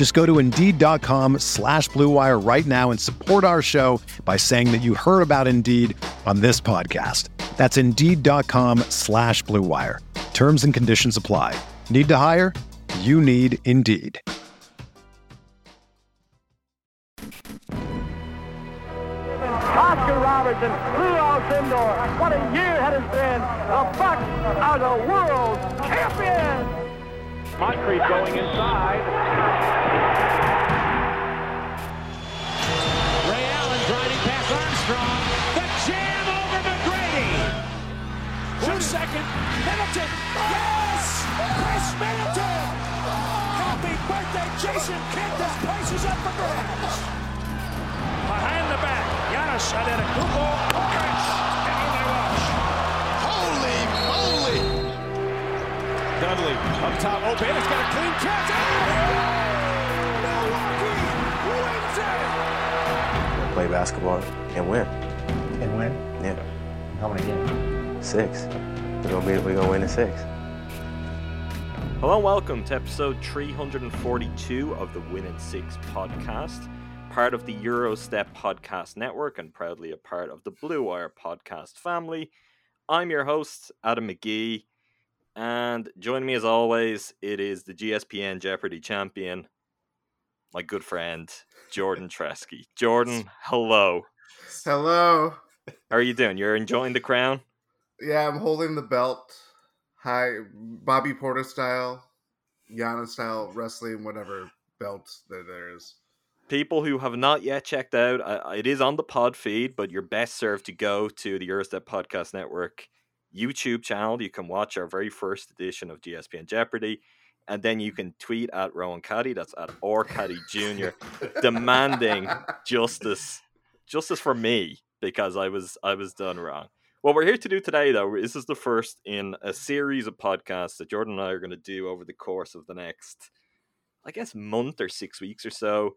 Just go to Indeed.com slash BlueWire right now and support our show by saying that you heard about Indeed on this podcast. That's Indeed.com slash BlueWire. Terms and conditions apply. Need to hire? You need Indeed. Oscar Robertson, Lew Alcindor. What a year that has been. The Bucks are the world champions. Moncrief going inside. Second. Middleton. Yes! Khris Middleton! Happy birthday, Jason Kidd. This place is up for grabs. Behind the back. Giannis Antetokounmpo. Khris. And in they rush. Holy moly! Dudley up top, Oh, It's got a clean catch. Oh, Milwaukee wins it. play basketball and win. And win? Yeah, How many games? six. We're gonna be we're gonna win in six. Hello and welcome to episode 342 of the Win in Six podcast, part of the Eurostep podcast network and proudly a part of the Blue Wire podcast family. I'm your host, Adam McGee, and joining me as always, it is the GSPN Jeopardy champion, my good friend, Jordan Tresky. Jordan, hello. Hello. How are you doing? You're enjoying the crown? Yeah, I'm holding the belt. Hi, Bobby Portis style, Yana style, wrestling, whatever belt that there is. people who have not yet checked out, uh, it is on the pod feed, but you're best served to go to the Eurostep Podcast Network YouTube channel. You can watch our very first edition of GSP GSPN Jeopardy, and then you can tweet at Rowan Caddy, that's at or Caddy Jr., demanding justice, justice for me because I was I was done wrong. What we're here to do today, though, this is the first in a series of podcasts that Jordan and I are going to do over the course of the next, I guess, month or six weeks or so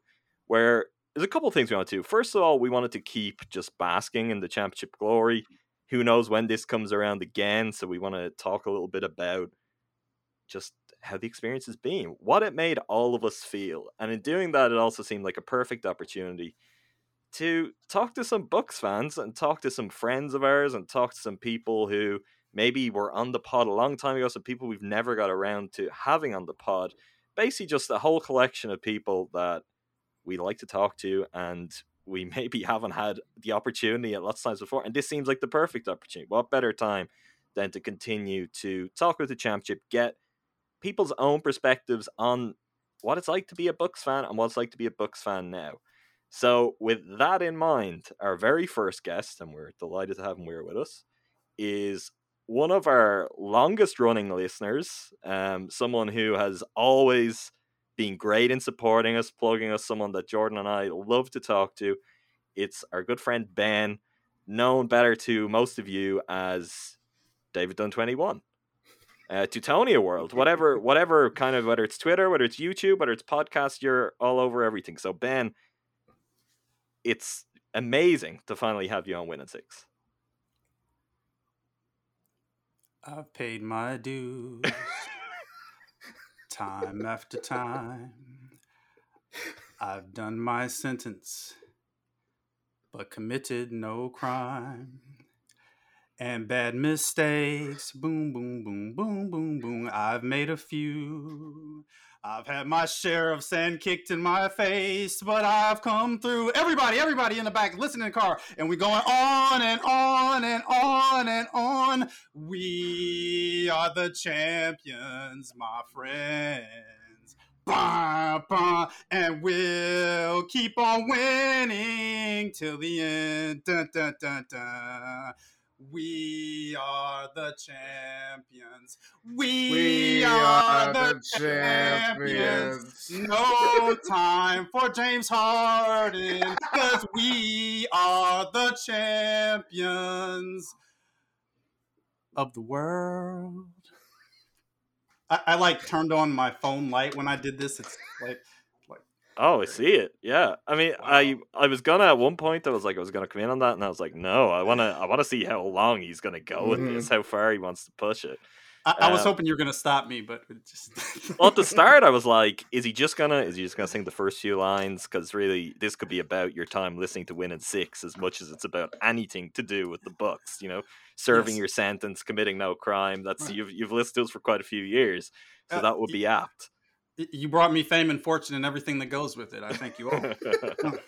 where there's a couple of things we want to do. First of all, we wanted to keep just basking in the championship glory. Who knows when this comes around again? So we want to talk a little bit about just how the experience has been, what it made all of us feel. And in doing that, it also seemed like a perfect opportunity to talk to some Bucks fans and talk to some friends of ours and talk to some people who maybe were on the pod a long time ago, some people we've never got around to having on the pod. Basically, just a whole collection of people that we like to talk to and we maybe haven't had the opportunity at lots of times before. And this seems like the perfect opportunity. What better time than to continue to talk with the championship, get people's own perspectives on what it's like to be a Bucks fan and what it's like to be a Bucks fan now. So, with that in mind, our very first guest, and we're delighted to have him here with us, is one of our longest running listeners, um, someone who has always been great in supporting us, plugging us, someone that Jordan and I love to talk to. It's our good friend Ben, known better to most of you as David Dunn 21. Uh, Teutonia World, whatever, whatever kind of whether it's Twitter, whether it's YouTube, whether it's podcast, you're all over everything. So Ben, it's amazing to finally have you on Win and Six. I've paid my dues time after time. I've done my sentence, but committed no crime. And bad mistakes, boom, boom, boom, boom, boom, boom. I've made a few. I've had my share of sand kicked in my face, but I've come through. Everybody, everybody in the back, listen in the car, and we're going on and on and on and on. We are the champions, my friends. Bah, bah, and we'll keep on winning till the end. Dun, dun, dun. We are the champions. We, We are, are the, the champions. champions. No time for James Harden because we are the champions of the world. I, I like turned on my phone light when I did this. It's like Oh, I see it. Yeah. I mean, I I was gonna at one point. I was like, I was gonna come in on that, and I was like, no, I wanna I wanna see how long he's gonna go with this, how far he wants to push it. I, I was Um, hoping you were gonna stop me, but just Well, at the start, I was like, is he just gonna is he just gonna sing the first few lines? Because really, this could be about your time listening to Win in Six as much as it's about anything to do with the books. You know, serving Yes. your sentence, committing no crime. That's Right. you've you've listened to us for quite a few years, so Uh, that would be apt. You brought me fame and fortune and everything that goes with it. I thank you all.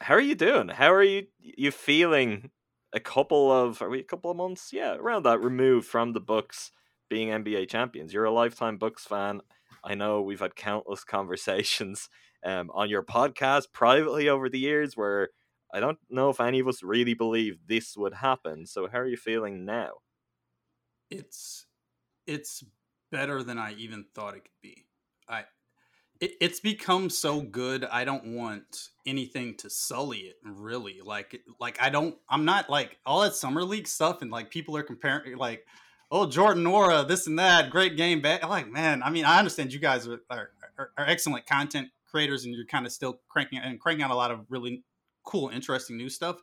How are you doing? How are you you feeling? A couple of are we a couple of months? Yeah, around that removed from the books being NBA champions. You're a lifetime Bucks fan. I know we've had countless conversations um, on your podcast privately over the years where I don't know if any of us really believe this would happen. So how are you feeling now? it's it's better than I even thought it could be. I it, it's become so good. I don't want anything to sully it. Really, like like I don't. I'm not like all that summer league stuff and like people are comparing like. Oh, Jordan Nwora, this and that, great game. back. Like, man, I mean, I understand you guys are, are, are, are excellent content creators and you're kind of still cranking and cranking out a lot of really cool, interesting new stuff.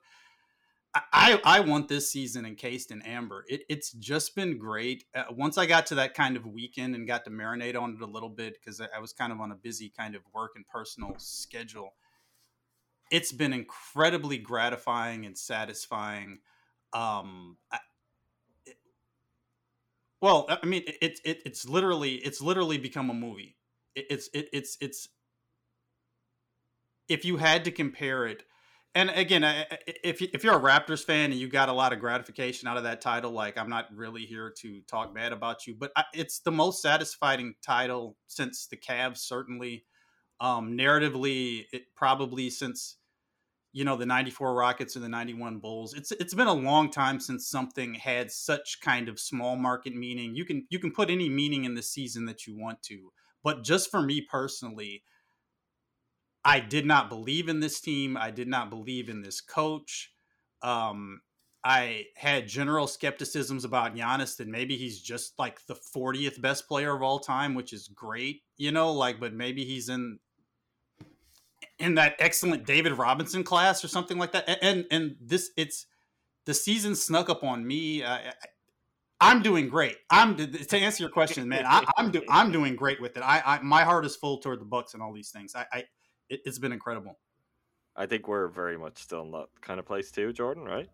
I, I want this season encased in amber. It, it's just been great. Uh, once I got to that kind of weekend and got to marinate on it a little bit because I, I was kind of on a busy kind of work and personal schedule. It's been incredibly gratifying and satisfying. Um, I, it- well, I mean, it, it it's literally it's literally become a movie. It, it's it, it's it's if you had to compare it and again, if if you're a Raptors fan and you got a lot of gratification out of that title, like I'm not really here to talk bad about you, but it's the most satisfying title since the Cavs, certainly. Um, narratively, it probably since you know the '94 Rockets and the '91 Bulls. It's it's been a long time since something had such kind of small market meaning. You can you can put any meaning in the season that you want to, but just for me personally, I did not believe in this team. I did not believe in this coach. Um, I had general skepticisms about Giannis that maybe he's just like the 40th best player of all time, which is great, you know, like, but maybe he's in in that excellent David Robinson class or something like that. And and this it's the season snuck up on me. I, I'm doing great. I'm to answer your question, man. I, I'm do, I'm doing great with it. I, I my heart is full toward the Bucks and all these things. I, I it, it's been incredible. I think we're very much still in that kind of place too, Jordan, right?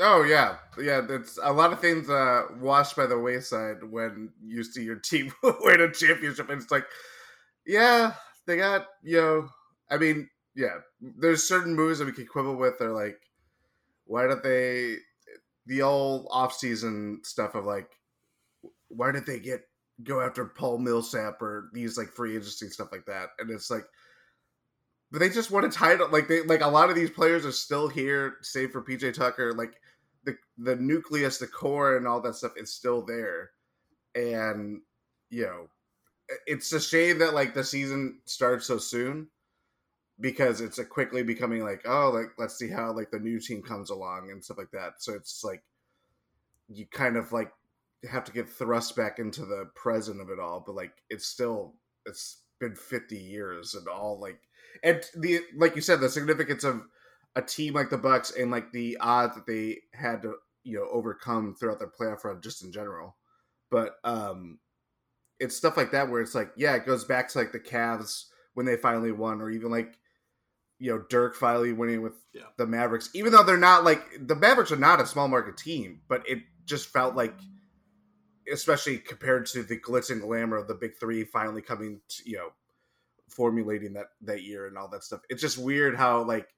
Oh yeah, yeah. It's a lot of things uh, washed by the wayside when you see your team win a championship, and it's like, yeah, they got you know. I mean, yeah. There's certain moves that we could quibble with. They're like, why don't they? The old off-season stuff of like, why did they get go after Paul Millsap or these like free agency stuff like that? And it's like, but they just won a title. Like they like a lot of these players are still here, save for PJ Tucker. Like the the nucleus, the core, and all that stuff is still there. And you know, it's a shame that like the season starts so soon because it's a quickly becoming like oh like let's see how like the new team comes along and stuff like that. So it's like you kind of like have to get thrust back into the present of it all, but like it's still it's been 50 years and all like and the like you said the significance of a team like the bucks and like the odds that they had to you know overcome throughout their playoff run just in general but um it's stuff like that where it's like yeah it goes back to like the Cavs when they finally won or even like you know Dirk finally winning with Yeah. the Mavericks even though they're not like the Mavericks are not a small market team but it just felt like especially compared to the glitz and glamour of the big three finally coming to, you know formulating that that year and all that stuff it's just weird how like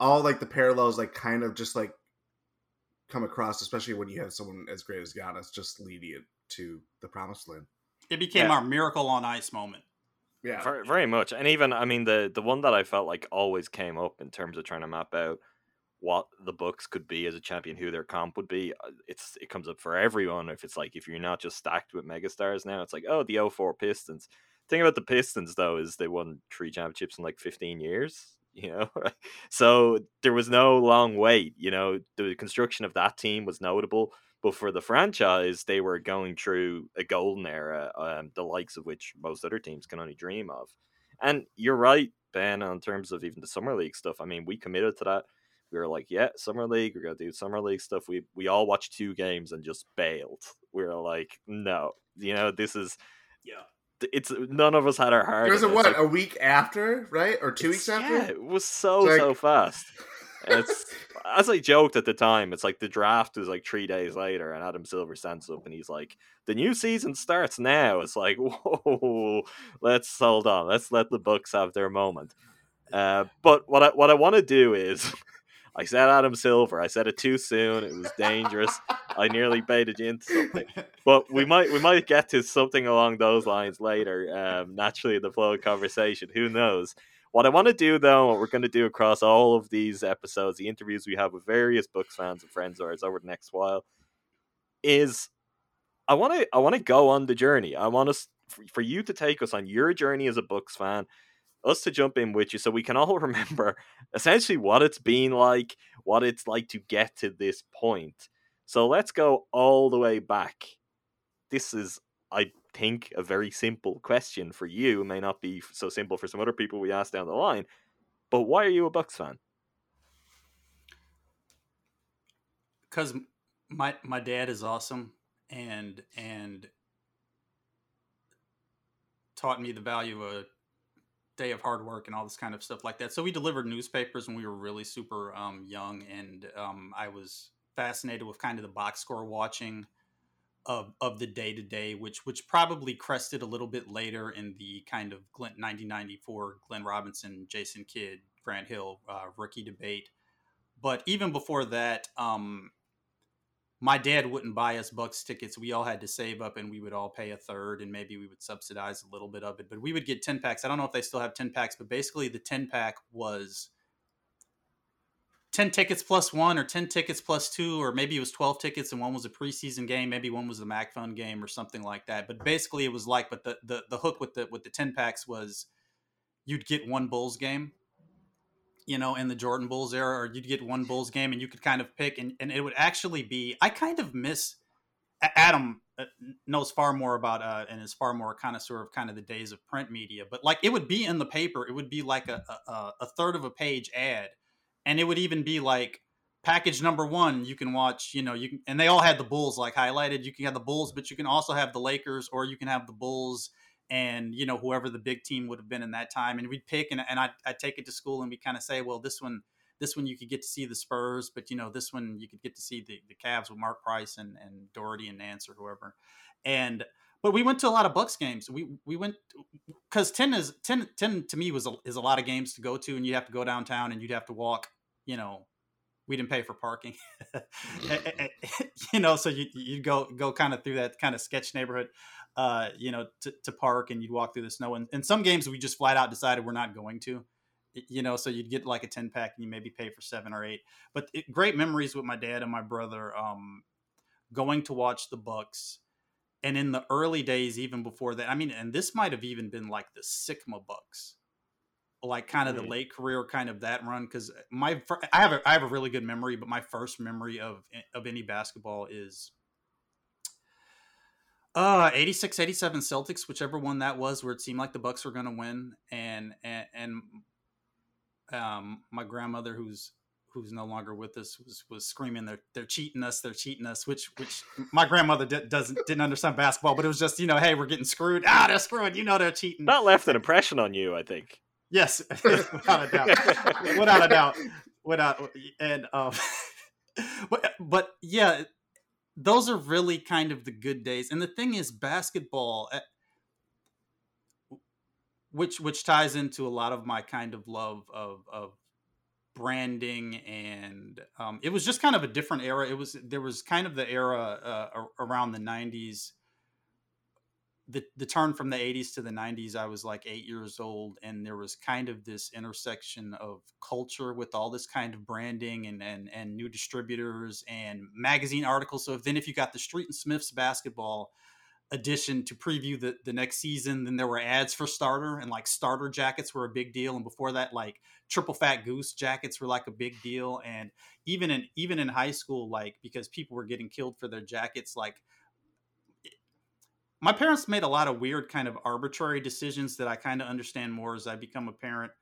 all like the parallels like kind of just like come across, especially when you have someone as great as Giannis just leading it to the promised land. It became Yeah. our miracle on ice moment. Yeah, Very, very much. And even I mean the the one that I felt like always came up in terms of trying to map out what the books could be as a champion, who their comp would be. uh, It's it comes up for everyone. If it's like if you're not just stacked with megastars now, it's like oh the 04 Pistons. Thing about the Pistons though is they won three championships in like 15 years. You know, so there was no long wait. You know, the construction of that team was notable, but for the franchise, they were going through a golden era, um, the likes of which most other teams can only dream of. And you're right, Ben, in terms of even the summer league stuff. I mean, we committed to that. We were like, yeah, summer league, we're gonna do summer league stuff. We we all watched two games and just bailed. We were like, no, you know, this is Yeah. It's none of us had our heart. It was a what like- a week after, right, or two weeks after? Yeah, it was so like- so fast. It's as I joked at the time. It's like the draft was like three days later, and Adam Silver stands up and he's like, "The new season starts now." It's like, whoa, let's hold on, let's let the books have their moment. Uh, but what I what I want to do is, I said Adam Silver. I said it too soon. It was dangerous. I nearly baited you into something. But we might we might get to something along those lines later. Um, naturally, in the flow of conversation. Who knows? What I want to do, though, what we're going to do across all of these episodes, the interviews we have with various books fans and friends of ours over the next while, is I want to I want to go on the journey. I want us for, for you to take us on your journey as a books fan, us to jump in with you, so we can all remember essentially what it's been like, what it's like to get to this point. So let's go all the way back. This is, I think, a very simple question for you. It may not be so simple for some other people we ask down the line. But why are you a Bucks fan? because my my dad is awesome and and taught me the value of day of hard work and all this kind of stuff like that. So we delivered newspapers when we were really super um, young, and um, I was fascinated with kind of the box score watching of of the day to day, which which probably crested a little bit later in the kind of Glenn, 1994 Glenn Robinson, Jason Kidd, Grant Hill uh, rookie debate. But even before that, um, my dad wouldn't buy us Bucks tickets. We all had to save up, and we would all pay a third, and maybe we would subsidize a little bit of it. But we would get ten packs. I don't know if they still have ten packs, but basically the ten pack was 10 tickets plus one or 10 tickets plus two or maybe it was 12 tickets and one was a preseason game maybe one was the mac fun game or something like that but basically it was like but the, the the hook with the with the 10 packs was you'd get one bulls game you know in the jordan bulls era or you'd get one bulls game and you could kind of pick and, and it would actually be i kind of miss adam uh, knows far more about uh, and is far more a connoisseur of kind of the days of print media but like it would be in the paper it would be like a, a, a third of a page ad and it would even be like package number one you can watch you know you can and they all had the bulls like highlighted you can have the bulls but you can also have the lakers or you can have the bulls and you know whoever the big team would have been in that time and we'd pick and, and I'd, I'd take it to school and we kind of say well this one this one you could get to see the spurs but you know this one you could get to see the, the Cavs with mark price and, and daugherty and nance or whoever. And but we went to a lot of bucks games. We we went because 10 is 10, 10 to me was a, is a lot of games to go to and you'd have to go downtown and you'd have to walk you know we didn't pay for parking. You know so you you go go kind of through that kind of sketch neighborhood uh you know to, to park and you'd walk through the snow. And in some games we just flat out decided we're not going to you know so you'd get like a 10 pack and you maybe pay for seven or eight. But it, great memories with my dad and my brother um going to watch the bucks. And in the early days even before that i mean and this might have even been like the Sikma bucks like kind of the late career kind of that run. Because my I have a I have a really good memory, but my first memory of of any basketball is uh 86 87 Celtics, whichever one that was, where it seemed like the Bucks were going to win, and and and um my grandmother who's who's no longer with us was was screaming they're they're cheating us they're cheating us which which my grandmother di- doesn't didn't understand basketball but it was just you know hey we're getting screwed ah they're screwing you know they're cheating That left an impression on you, I think. Yes, without a doubt. without a doubt. Without and um, but, but yeah, those are really kind of the good days. And the thing is, basketball, eh, which which ties into a lot of my kind of love of of branding and um, it was just kind of a different era. It was there was kind of the era uh, around the '90s. The, the turn from the 80s to the 90s i was like eight years old and there was kind of this intersection of culture with all this kind of branding and and, and new distributors and magazine articles so then if you got the street and smiths basketball edition to preview the, the next season. Then there were ads for starter and like starter jackets were a big deal. And before that, like triple fat goose jackets were like a big deal. And even in even in high school, like because people were getting killed for their jackets, like my parents made a lot of weird kind of arbitrary decisions that I kind of understand more as I become a parent.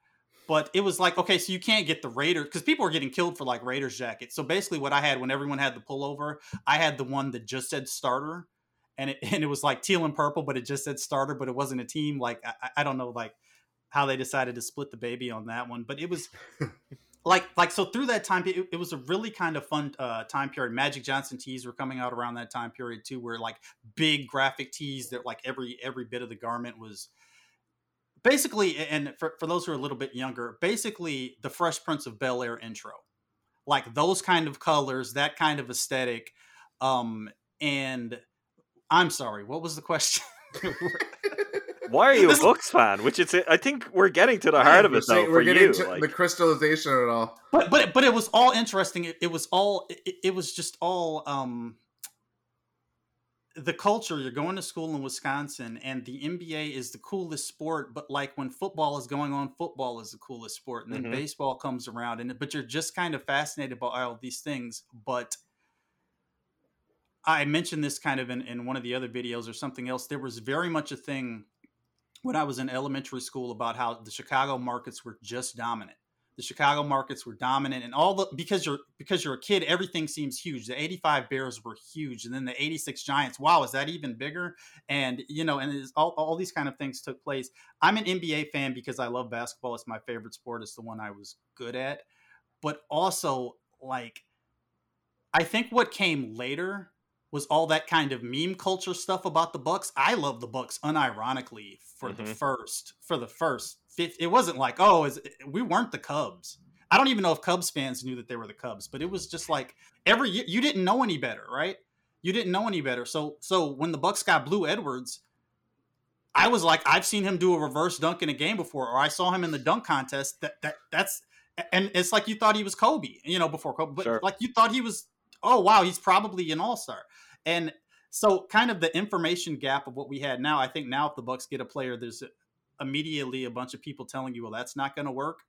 But it was like, okay, so you can't get the Raiders because people were getting killed for like Raiders jackets. So basically, what I had when everyone had the pullover, I had the one that just said starter and it and it was like teal and purple, but it just said starter, but it wasn't a team. Like I, I don't know, like how they decided to split the baby on that one, but it was like like so through that time it, it was a really kind of fun uh, time period. Magic Johnson tees were coming out around that time period too, where like big graphic tees that like every every bit of the garment was basically and for, for those who are a little bit younger basically the fresh prince of bel air intro like those kind of colors that kind of aesthetic um and I'm sorry. What was the question? Why are you a Bucks fan? Which it's I think we're getting to the heart of it though. We're getting you, to like... the crystallization of it all. But but but it was all interesting. It, it was all it, it, was just all um the culture. You're going to school in Wisconsin, and the NBA is the coolest sport. But like when football is going on, football is the coolest sport, and then mm-hmm. baseball comes around, and but you're just kind of fascinated by all these things, but I mentioned this kind of in, in one of the other videos or something else. There was very much a thing when I was in elementary school about how the Chicago markets were just dominant. The Chicago markets were dominant, and all the because you're because you're a kid, everything seems huge. The '85 Bears were huge, and then the '86 Giants. Wow, is that even bigger? And you know, and all all these kind of things took place. I'm an NBA fan because I love basketball. It's my favorite sport. It's the one I was good at, but also like I think what came later was all that kind of meme culture stuff about the Bucks. I love the Bucks unironically for mm-hmm. the first for the first. It wasn't like oh, is we weren't the Cubs. I don't even know if Cubs fans knew that they were the Cubs, but it was just like every year you didn't know any better, right? You didn't know any better. So so when the Bucks got Blue Edwards, I was like, I've seen him do a reverse dunk in a game before, or I saw him in the dunk contest. That that that's and it's like you thought he was Kobe, you know, before Kobe, but sure. like you thought he was oh wow, he's probably an all star. And so, kind of the information gap of what we had now. I think now, if the Bucks get a player, there's immediately a bunch of people telling you, "Well, that's not going to work."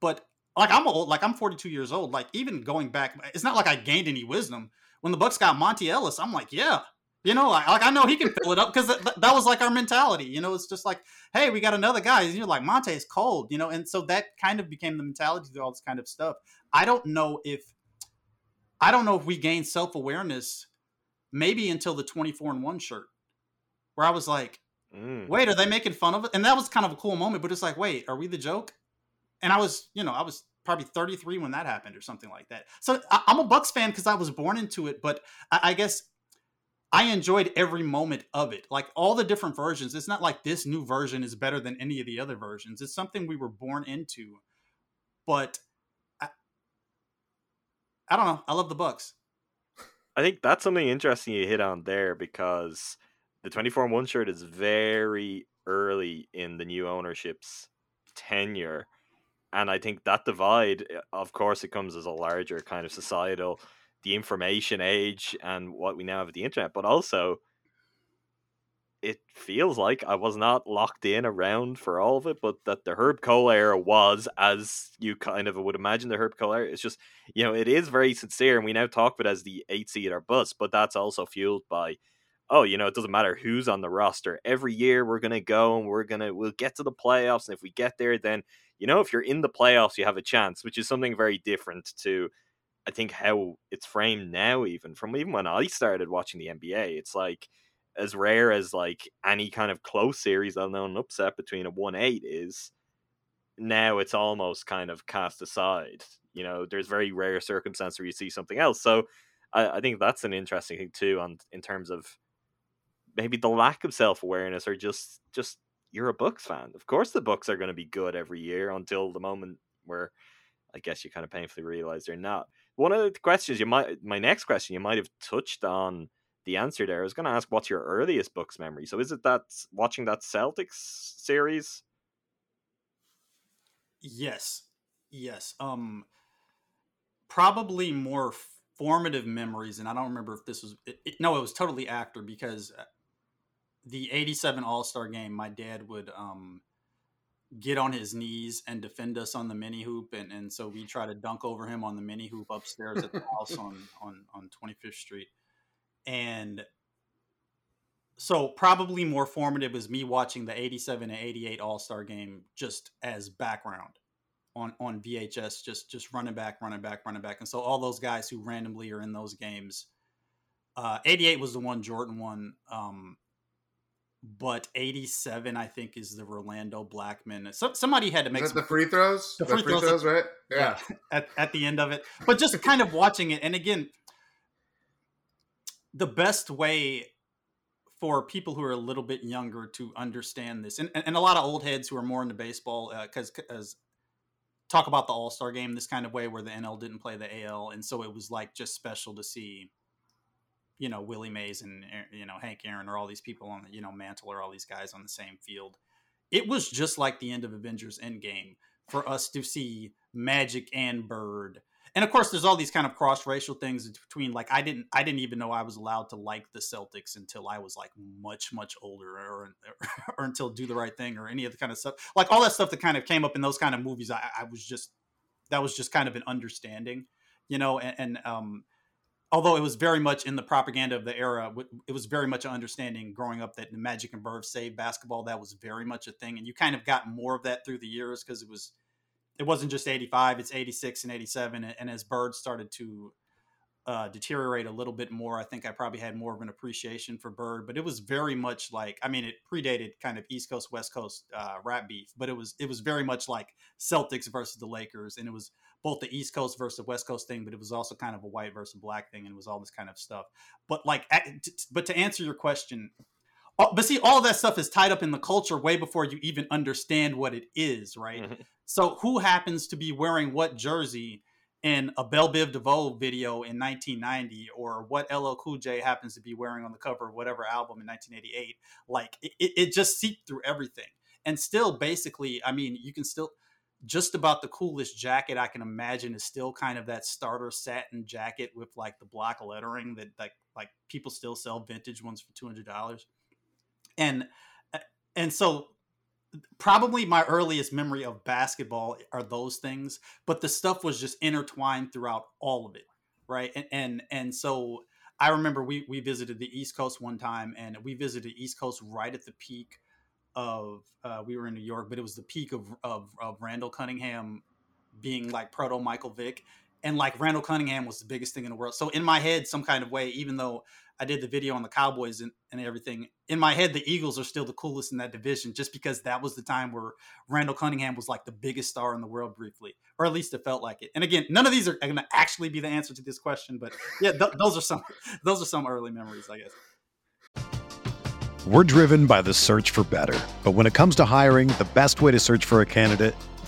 But like I'm old, like I'm 42 years old. Like even going back, it's not like I gained any wisdom. When the Bucks got Monta Ellis, I'm like, yeah, you know, like, like I know he can fill it up because th- that was like our mentality. You know, it's just like, hey, we got another guy. And you're like, Monta is cold, you know, and so that kind of became the mentality to all this kind of stuff. I don't know if I don't know if we gained self awareness maybe until the 24 and 1 shirt, where I was like, mm. wait, are they making fun of it? And that was kind of a cool moment, but it's like, wait, are we the joke? And I was, you know, I was probably 33 when that happened or something like that. So I, am a Bucks fan because I was born into it, but I, I guess I enjoyed every moment of it. Like all the different versions. It's not like this new version is better than any of the other versions. It's something we were born into. But I don't know. I love the Bucks. I think that's something interesting you hit on there because the 24 and 1 shirt is very early in the new ownership's tenure. And I think that divide, eh, of course, it comes as a larger kind of societal, the information age and what we now have the internet, but also it feels like I was not locked in around for all of it, but that the Herb Kohl era was, as you kind of would imagine the Herb Kohl era. It's just, you know, it is very sincere, and we now talk of it as the eight seed or bust, but that's also fueled by, oh, you know, it doesn't matter who's on the roster. Every year we're gonna go and we're gonna we'll get to the playoffs, and if we get there, then you know, if you're in the playoffs, you have a chance, which is something very different to. I think how it's framed now, even from even when I started watching the NBA, it's like as rare as like any kind of close series, alone an upset between a one eight is. Now it's almost kind of cast aside. You know, there's very rare circumstance where you see something else. So I, I think that's an interesting thing too, on in terms of maybe the lack of self awareness or just just you're a books fan. Of course, the books are going to be good every year until the moment where I guess you kind of painfully realize they're not. One of the questions you might, my next question, you might have touched on the answer there. I was going to ask, what's your earliest books memory? So is it that watching that Celtics series? Yes, yes. Um, probably more formative memories, and I don't remember if this was. It, it, no, it was totally after because uh, the '87 All Star game, my dad would um get on his knees and defend us on the mini hoop and, and so we try to dunk over him on the mini hoop upstairs at the house on, on on 25th street and so probably more formative was me watching the 87 and 88 all-star game just as background on on vhs just just running back running back running back. And so all those guys who randomly are in those games uh 88 was the one jordan won um but 87 i think is the rolando blackman. So, somebody had to make the free throws? The free, the free throws, throws, right? Yeah, yeah. at, at the end of it. But just kind of watching it. And again the best way for people who are a little bit younger to understand this and, and a lot of old heads who are more into baseball because uh, talk about the all-star game this kind of way where the nl didn't play the al and so it was like just special to see you know Willie Mays and eh, you know Hank Aaron or all these people on the you know Mantle or all these guys on the same field. It was just like the end of Avengers Endgame for us to see Magic and Bird. And of course, there's all these kind of cross-racial things between. Like, I didn't, I didn't even know I was allowed to like the Celtics until I was like much, much older, or, or until Do the Right Thing, or any of the kind of stuff. Like all that stuff that kind of came up in those kind of movies. I, I was just, that was just kind of an understanding, you know. And, and um, although it was very much in the propaganda of the era, it was very much an understanding growing up that the Magic and Bird saved basketball. That was very much a thing, and you kind of got more of that through the years because it was, it wasn't just '85; it's '86 and '87. And as Bird started to uh, deteriorate a little bit more, I think I probably had more of an appreciation for Bird. But it was very much like, I mean, it predated kind of East Coast West Coast uh, rap beef, but it was it was very much like Celtics versus the Lakers, and it was both the East Coast versus West Coast thing, but it was also kind of a white versus black thing, and it was all this kind of stuff. But like, but to answer your question, but see, all that stuff is tied up in the culture way before you even understand what it is, right? Mm-hmm. So, who happens to be wearing what jersey in a Bell Biv DeVoe video in 1990, or what LL Cool J happens to be wearing on the cover of whatever album in 1988? Like, it, it just seeped through everything. And still, basically, I mean, you can still just about the coolest jacket I can imagine is still kind of that starter satin jacket with like the block lettering that like like people still sell vintage ones for two hundred dollars, and uh, and so probably my earliest memory of basketball are those things, but the stuff was just intertwined throughout all of it, right? And and and so I remember we we visited the East Coast one time, and we visited East Coast right at the peak of uh, we were in New York, but it was the peak of, of, of Randall Cunningham being like proto Michael Vick, and like Randall Cunningham was the biggest thing in the world. So in my head, some kind of way, even though I did the video on the Cowboys and, and everything, in my head, the Eagles are still the coolest in that division, just because that was the time where Randall Cunningham was like the biggest star in the world briefly, or at least it felt like it. And again, none of these are going to actually be the answer to this question, but yeah, th- those are some those are some early memories, I guess. We're driven by the search for better. But when it comes to hiring, the best way to search for a candidate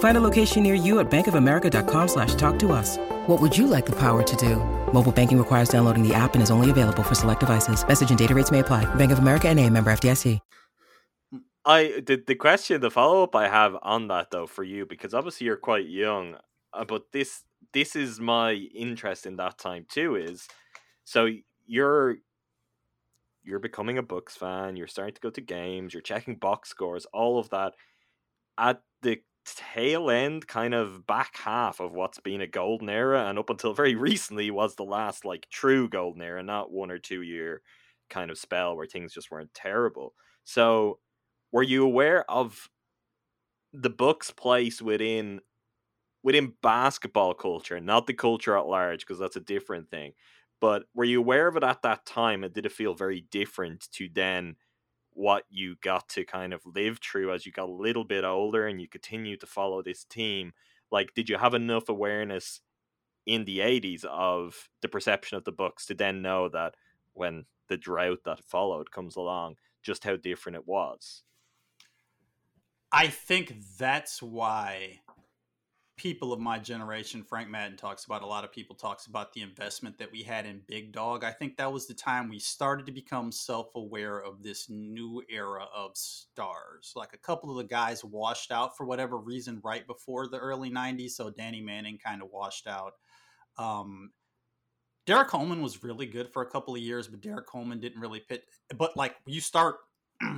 Find a location near you at bankofamerica.com slash talk to us. What would you like the power to do? Mobile banking requires downloading the app and is only available for select devices. Message and data rates may apply. Bank of America and a member FDIC. I the, the question, the follow up I have on that though for you, because obviously you're quite young, uh, but this this is my interest in that time too. Is so you're you're becoming a Bucks fan, you're starting to go to games, you're checking box scores, all of that at the tail end, kind of back half of what's been a golden era, and up until very recently was the last like true golden era, not one or two year kind of spell where things just weren't terrible. So, were you aware of the book's place within within basketball culture, not the culture at large, because that's a different thing. But were you aware of it at that time, and did it feel very different to then? What you got to kind of live through as you got a little bit older and you continue to follow this team like did you have enough awareness in the 80s of the perception of the books to then know that when the drought that followed comes along just how different it was? I think that's why people of my generation, Frank Madden talks about, a lot of people talks about the investment that we had in Big Dog. I think that was the time we started to become self-aware of this new era of stars. Like a couple of the guys washed out for whatever reason right before the early 90s, so Danny Manning kind of washed out. Um, Derrick Coleman was really good for a couple of years, but Derrick Coleman didn't really fit. But like you start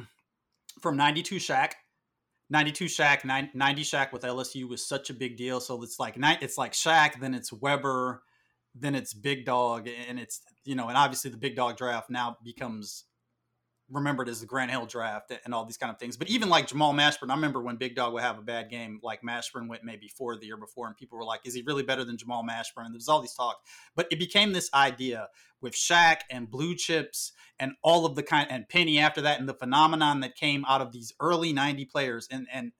from 92 Shaq 92 Shaq, 90 Shaq with LSU was such a big deal. So it's like it's like Shaq, then it's Webber, then it's Big Dog, and it's you know, and obviously the Big Dog draft now becomes remembered as the Grant Hill draft and all these kind of things. But even like Jamal Mashburn, I remember when Big Dog would have a bad game, like Mashburn went maybe four the year before, and people were like, "Is he really better than Jamal Mashburn?" There was all these talk, but it became this idea with Shaq and Blue Chips and all of the kind and Penny after that, and the phenomenon that came out of these early '90 players, and and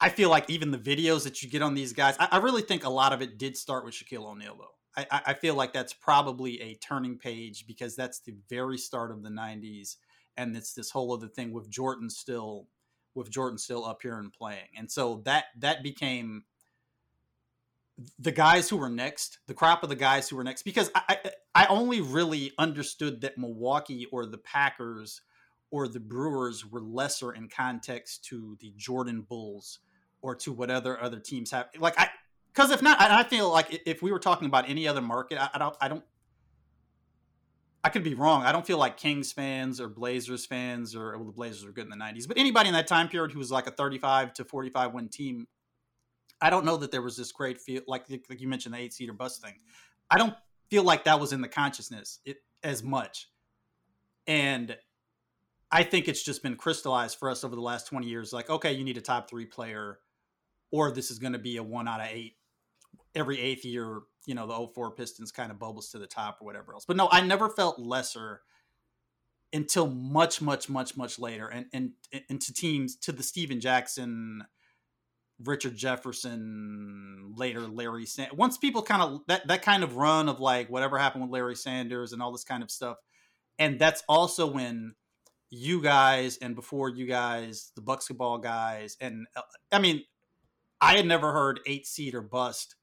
I feel like even the videos that you get on these guys, I, I really think a lot of it did start with Shaquille O'Neal though I, I feel like that's probably a turning page because that's the very start of the 90s and it's this whole other thing with jordan still with jordan still up here and playing. And so that that became the guys who were next the crop of the guys who were next because i i only really understood that milwaukee or the packers or the brewers were lesser in context to the jordan bulls or to what other other teams have. Like i because if not, I feel like if we were talking about any other market, I, I don't, I don't, I could be wrong. I don't feel like Kings fans or Blazers fans or well, the Blazers were good in the '90s, but anybody in that time period who was like a 35 to 45 win team, I don't know that there was this great feel like like you mentioned the eight seater bus thing. I don't feel like that was in the consciousness it, as much, and I think it's just been crystallized for us over the last 20 years. Like, okay, you need a top three player, or this is going to be a one out of eight every eighth year, you know, the 04 Pistons kind of bubbles to the top or whatever else. But no, I never felt lesser until much, much, much, much later. And and and to teams to the Stephen Jackson, Richard Jefferson, later Larry Sanders. Once people kind of that that kind of run of like whatever happened with Larry Sanders and all this kind of stuff. And that's also when you guys and before you guys, the Bucksketball guys, and uh, I mean, I had never heard eight seed or bust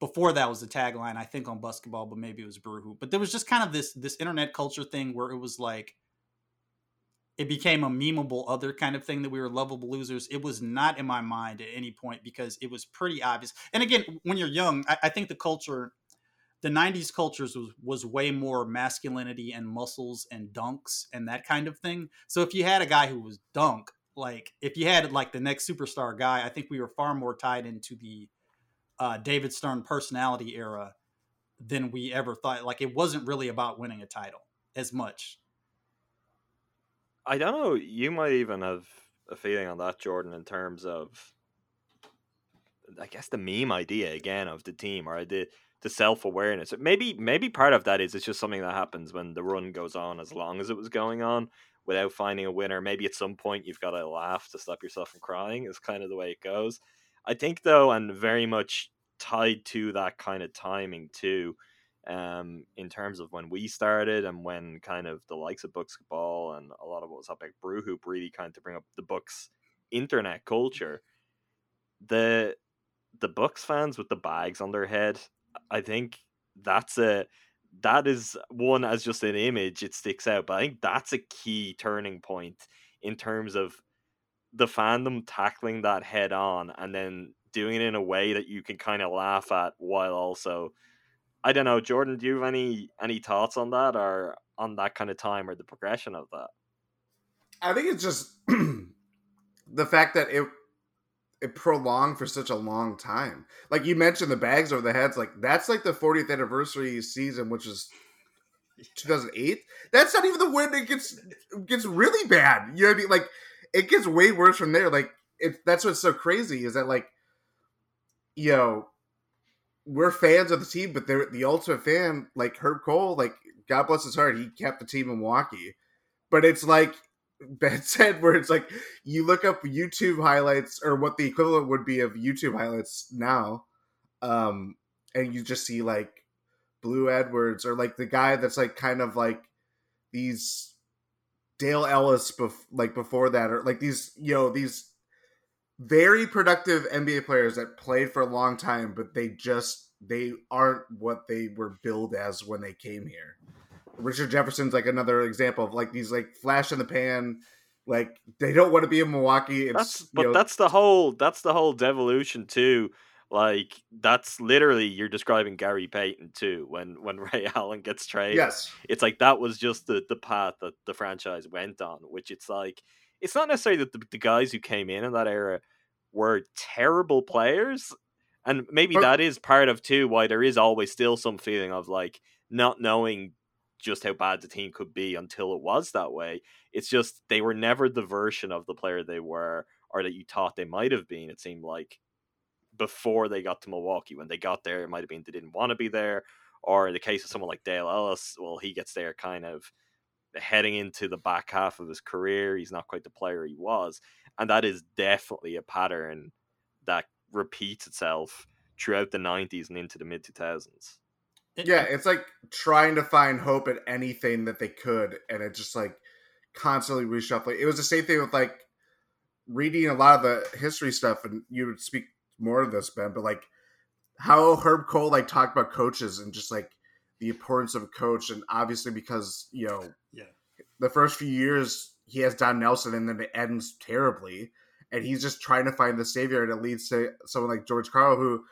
before that was the tagline i think on Bucksketball but maybe it was brew but there was just kind of this this internet culture thing where it was like it became a memeable other kind of thing that we were lovable losers. It was not in my mind at any point because it was pretty obvious. And again when you're young i, I think the culture the 90s cultures was, was way more masculinity and muscles and dunks and that kind of thing. So if you had a guy who was dunk like if you had like the next superstar guy i think we were far more tied into the uh, David Stern personality era than we ever thought. Like it wasn't really about winning a title as much. I don't know. You might even have a feeling on that, Jordan, in terms of, I guess, the meme idea again of the team or the the self awareness. Maybe maybe part of that is it's just something that happens when the run goes on as long as it was going on without finding a winner. Maybe at some point you've got to laugh to stop yourself from crying. Is kind of the way it goes. I think though, and very much tied to that kind of timing too. Um, in terms of when we started and when kind of the likes of Books Ball and a lot of what was happening at Brew Hoop really kind of bring up the books internet culture. The the Bucks fans with the bags on their head, I think that's a that is one as just an image it sticks out but i think that's a key turning point in terms of the fandom tackling that head on and then doing it in a way that you can kind of laugh at while also i don't know jordan do you have any any thoughts on that or on that kind of time or the progression of that i think it's just the fact that it it prolonged for such a long time. Like you mentioned, the bags over the heads, like that's like the 40th anniversary season, which is 2008. That's not even the when it gets gets really bad. You know what I mean? Like it gets way worse from there. Like it, that's what's so crazy is that like, you know, we're fans of the team, but they're the ultimate fan, like Herb Kohl, like God bless his heart, he kept the team in Milwaukee. But it's like Ben said, where it's like you look up YouTube highlights or what the equivalent would be of YouTube highlights now, um, and you just see like Blue Edwards or like the guy that's like kind of like these Dale Ellis, bef- like before that, or like these you know these very productive NBA players that played for a long time, but they just they aren't what they were billed as when they came here. Richard Jefferson's like another example of like these like flash in the pan like they don't want to be in Milwaukee. It's, that's but know, that's the whole that's the whole devolution too. Like that's literally you're describing Gary Payton too. When when Ray Allen gets traded, yes, it's like that was just the the path that the franchise went on. Which it's like it's not necessarily that the, the guys who came in in that era were terrible players, and maybe but, that is part of too why there is always still some feeling of like not knowing just how bad the team could be until it was that way. It's just they were never the version of the player they were or that you thought they might have been. It seemed like before they got to Milwaukee. When they got there, it might have been they didn't want to be there. Or in the case of someone like Dale Ellis, well, he gets there kind of heading into the back half of his career. He's not quite the player he was. And that is definitely a pattern that repeats itself throughout the 90s and into the mid 2000s yeah, it's like trying to find hope at anything that they could, and it just like constantly reshuffling. It was the same thing with like reading a lot of the history stuff, and you would speak more of this, Ben, but like how Herb Kohl like talked about coaches and just like the importance of a coach, and obviously because you know, yeah, the first few years he has Don Nelson, and then it ends terribly, and he's just trying to find the savior, and it leads to someone like George Karl, who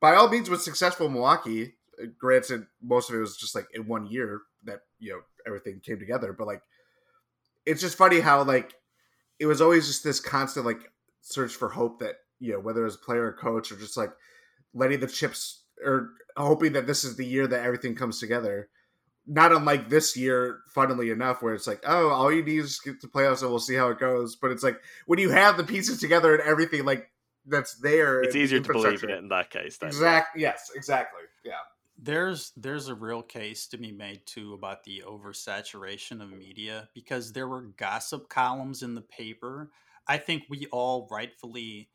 by all means was successful in Milwaukee granted, most of it was just like in one year that you know everything came together. But like, it's just funny how like it was always just this constant like search for hope that you know whether as a player or coach or just like letting the chips or hoping that this is the year that everything comes together. Not unlike this year, funnily enough, where it's like, oh, all you need is get to playoffs and we'll see how it goes. But it's like when you have the pieces together and everything like that's there, it's easier to believe in it in that case. Exactly. Yes. Exactly. Yeah there's there's a real case to be made too about the oversaturation of media because there were gossip columns in the paper. I think we all rightfully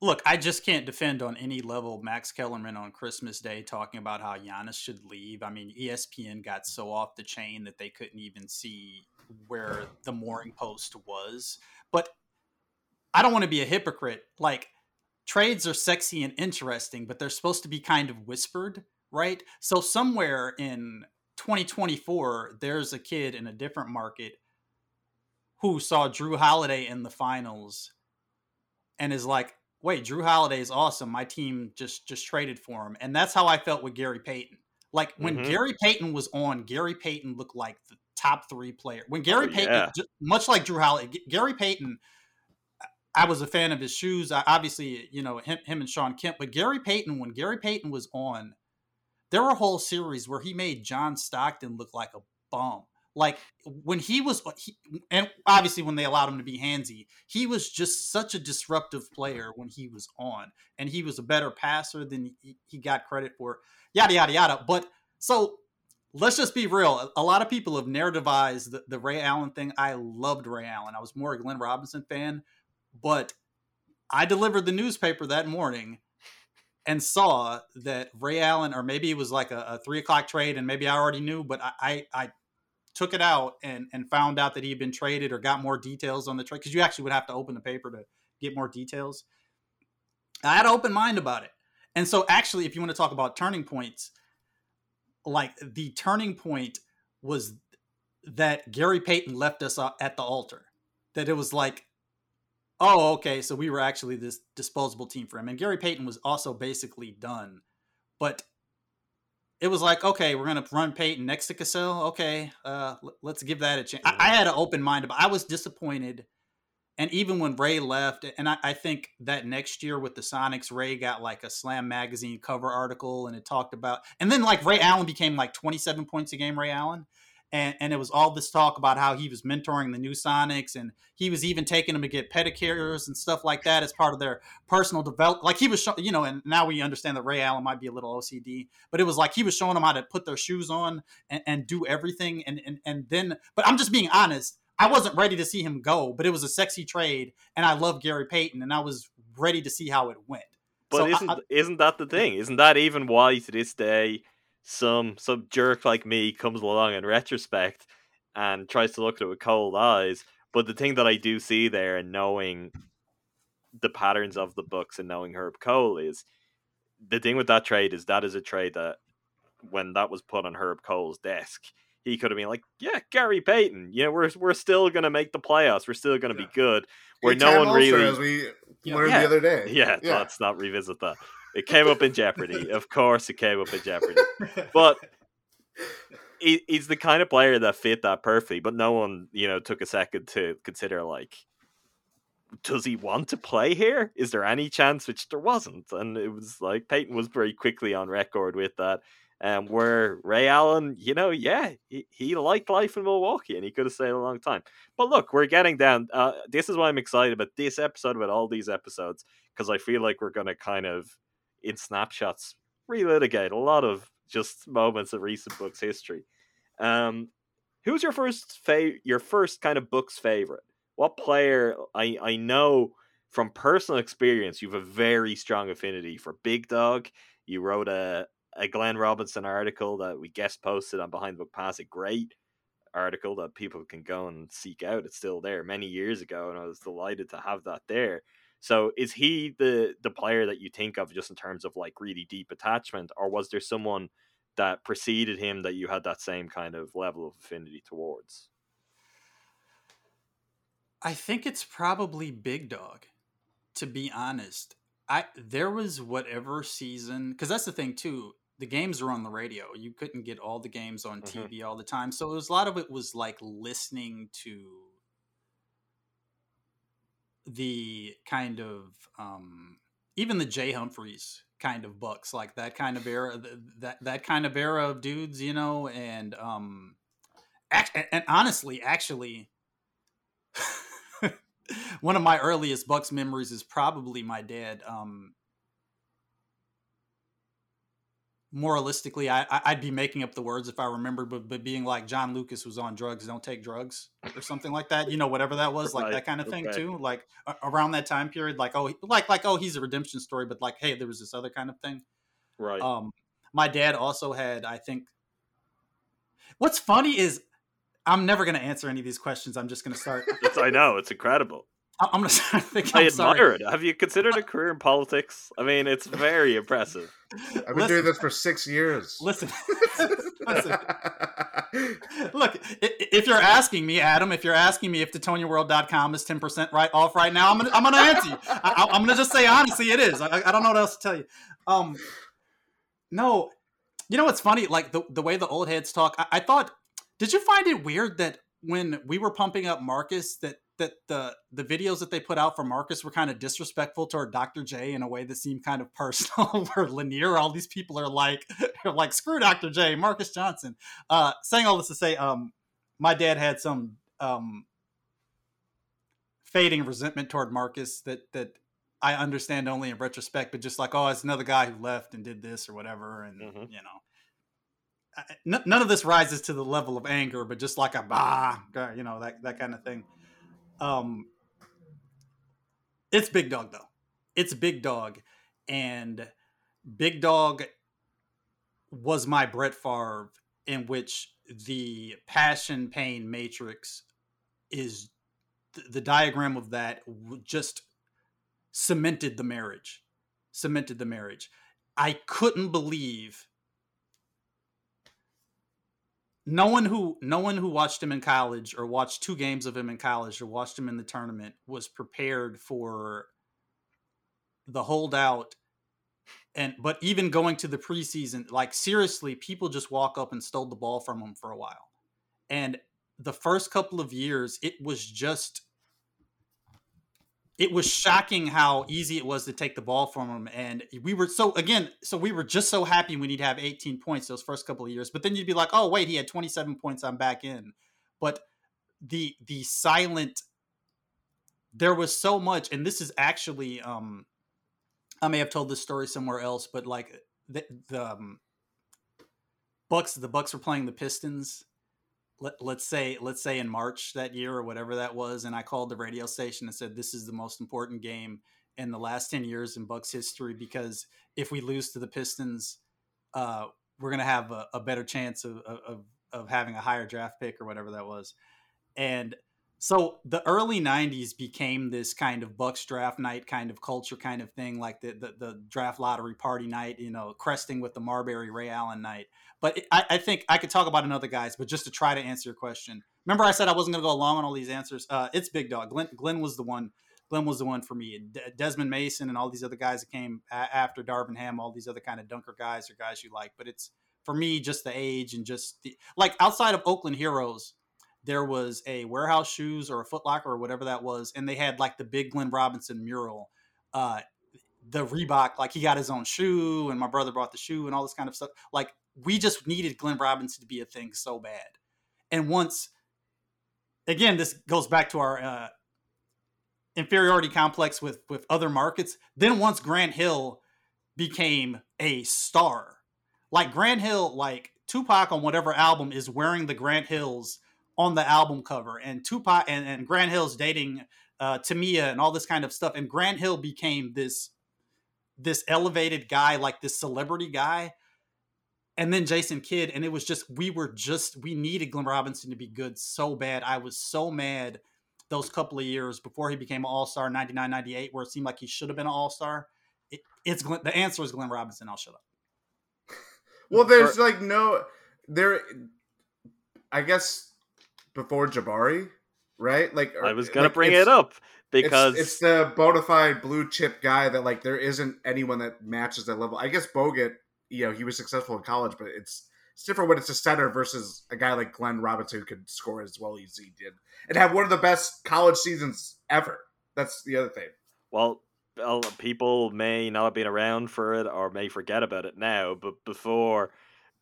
look. I just can't defend on any level Max Kellerman on Christmas Day talking about how Giannis should leave. I mean, ESPN got so off the chain that they couldn't even see where the mooring Post was. But I don't want to be a hypocrite. Like trades are sexy and interesting, but they're supposed to be kind of whispered, right? So somewhere in 2024, there's a kid in a different market who saw Jrue Holiday in the finals and is like, "Wait, Jrue Holiday is awesome. My team just just traded for him." And that's how I felt with Gary Payton. Like when mm-hmm. Gary Payton was on, Gary Payton looked like the top 3 player. When Gary oh, Payton yeah. much like Jrue Holiday, Gary Payton I was a fan of his shoes. I, obviously, you know him, him and Shawn Kemp, but Gary Payton. When Gary Payton was on, there were whole series where he made John Stockton look like a bum. Like when he was, uh, he, and obviously when they allowed him to be handsy, he was just such a disruptive player when he was on, and he was a better passer than he, he got credit for. Yada yada yada. But so let's just be real. A lot of people have narrativized the, the Ray Allen thing. I loved Ray Allen. I was more a Glenn Robinson fan, but I delivered the newspaper that morning and saw that Ray Allen, or maybe it was like a, a three o'clock trade, and maybe I already knew, but I, I, I took it out and and found out that he had been traded or got more details on the trade because you actually would have to open the paper to get more details. I had an open mind about it, and so actually, if you want to talk about turning points, like the turning point was that Gary Payton left us uh, at the altar. That it was like, oh, okay, so we were actually this disposable team for him. And Gary Payton was also basically done. But it was like, okay, we're gonna run Payton next to Cassell. Okay, uh, let's give that a chance. I, I had an open mind, but I was disappointed. And even when Ray left, and I, I, think that next year with the Sonics, Ray got like a Slam magazine cover article, and it talked about, and then like Ray Allen became like 27 points a game. Ray Allen, and, and it was all this talk about how he was mentoring the new Sonics and he was even taking them to get pedicures and stuff like that as part of their personal development. Like he was, show, you know, and now we understand that Ray Allen might be a little OCD, but it was like he was showing them how to put their shoes on and, and do everything. And, and, and then, but I'm just being honest. I wasn't ready to see him go, but it was a sexy trade, and I love Gary Payton, and I was ready to see how it went. But so isn't I, isn't that the thing? Isn't that even why to this day some some jerk like me comes along in retrospect and tries to look at it with cold eyes. But the thing that I do see there and knowing the patterns of the books and knowing Herb Kohl is the thing with that trade is that is a trade that when that was put on Herb Kohl's desk, he could have been like, "Yeah, Gary Payton, you know, we're we're still gonna make the playoffs. We're still gonna yeah. be good." Where no one really, as we learned yeah. the other day. Yeah, yeah, let's not revisit that. It came up in Jeopardy. Of course, it came up in Jeopardy. But he, he's the kind of player that fit that perfectly. But no one, you know, took a second to consider like, does he want to play here? Is there any chance? Which there wasn't, and it was like Payton was very quickly on record with that. Um, where Ray Allen, you know, yeah, he, he liked life in Milwaukee and he could have stayed a long time. But look, we're getting down. Uh, this is why I'm excited about this episode, about all these episodes, because I feel like we're going to kind of in snapshots relitigate a lot of just moments of recent Bucks history. Um, who's your first fa- your first kind of book's favorite? What player I I know from personal experience you've a very strong affinity for Big Dog. You wrote a a Glenn Robinson article that we guest posted on Behind the Buck Pass, a great article that people can go and seek out. It's still there many years ago, and I was delighted to have that there. So is he the the player that you think of just in terms of like really deep attachment, or was there someone that preceded him that you had that same kind of level of affinity towards? I think it's probably Big Dog, to be honest. I there was whatever season because that's the thing too. The games were on the radio. You couldn't get all the games on mm-hmm. TV all the time, so it was a lot of it was like listening to the kind of um, even the Jay Humphries kind of Bucks, like that kind of era, that that kind of era of dudes, you know, and um, act- and honestly, actually. one of my earliest Bucks memories is probably my dad um, moralistically, I, would be making up the words if I remember, but, but being like John Lucas was on drugs, don't take drugs or something like that. You know, whatever that was, like right. that kind of thing okay. too. Like around that time period, like oh, like like oh, he's a redemption story, but like hey, there was this other kind of thing. Right. Um, my dad also had, I think. What's funny is I'm never going to answer any of these questions. I'm just going to start. I know it's incredible. I'm gonna start thinking. I admire sorry. it. Have you considered a career in politics? I mean, it's very impressive. I've been listen, doing this for six years. Listen, listen. Look, if you're asking me, Adam, if you're asking me if TonyWorld.com is ten percent right off right now, I'm gonna, I'm gonna answer you. I, am gonna just say honestly, it is. I, I, don't know what else to tell you. Um, no, you know what's funny? Like the the way the old heads talk. I, I thought. Did you find it weird that when we were pumping up Marques, that that the the videos that they put out for Marques were kind of disrespectful toward Dr. J in a way that seemed kind of personal. where Lanier, all these people are like, are like screw Dr. J, Marques Johnson. Uh, saying all this to say, um, my dad had some um, fading resentment toward Marques that that I understand only in retrospect, but just like, oh, it's another guy who left and did this or whatever, and mm-hmm. you know. none of this rises to the level of anger, but just like a bah, you know that that kind of thing. Um, it's Big Dog though. It's Big Dog, and Big Dog was my Brett Favre, in which the passion pain matrix is th- the diagram of that just cemented the marriage, cemented the marriage. I couldn't believe no one who no one who watched him in college or watched two games of him in college or watched him in the tournament was prepared for the holdout and but even going to the preseason like seriously people just walk up and stole the ball from him for a while. And the first couple of years it was just it was shocking how easy it was to take the ball from him and we were so again so we were just so happy when he'd have 18 points those first couple of years but then you'd be like oh wait he had 27 points on back in. But the the silent there was so much and this is actually um i may have told this story somewhere else but like the, the um, bucks the bucks were playing the pistons let, let's say let's say in March that year or whatever that was, and I called the radio station and said this is the most important game in the last ten years in Bucks history because if we lose to the Pistons, uh, we're gonna have a, a better chance of, of of having a higher draft pick or whatever that was, and so the early 90s became this kind of bucks draft night kind of culture kind of thing like the, the, the draft lottery party night you know cresting with the marbury ray allen night. But it, I, I, think i could talk about another guys but just to try to answer your question remember i said i wasn't going to go long on all these answers? Uh, it's big dog. Glenn, glenn was the one glenn was the one for me. De- desmond mason and all these other guys that came a- after darvin ham all these other kind of dunker guys or guys you like but it's for me just the age and just the like outside of oakland heroes there was a warehouse shoes or a footlocker or whatever that was and they had like the big glenn robinson mural uh the reebok like he got his own shoe and my brother brought the shoe and all this kind of stuff. Like we just needed glenn robinson to be a thing so bad. And once again this goes back to our uh inferiority complex with with other markets then once grant hill became a star like grant hill like tupac on whatever album is wearing the grant hills on the album cover and Tupac and, and Grant Hill's dating uh, Tamia and all this kind of stuff. And Grant Hill became this this elevated guy, like this celebrity guy. And then Jason Kidd, and it was just we were just we needed Glenn Robinson to be good so bad. I was so mad those couple of years before he became an All Star 99 98, where it seemed like he should have been an All Star. It, it's Glenn, the answer is Glenn Robinson. I'll shut up. well, there's like no there. I guess before Jabari, right? Like I was uh, gonna like, bring it up because it's, it's, the bona fide blue chip guy that like there isn't anyone that matches that level. I guess Bogut, you know, he was successful in college, but it's it's different when it's a center versus a guy like Glenn Robinson who could score as well as he did and have one of the best college seasons ever. That's the other thing. Well, well, people may not have been around for it or may forget about it now, but before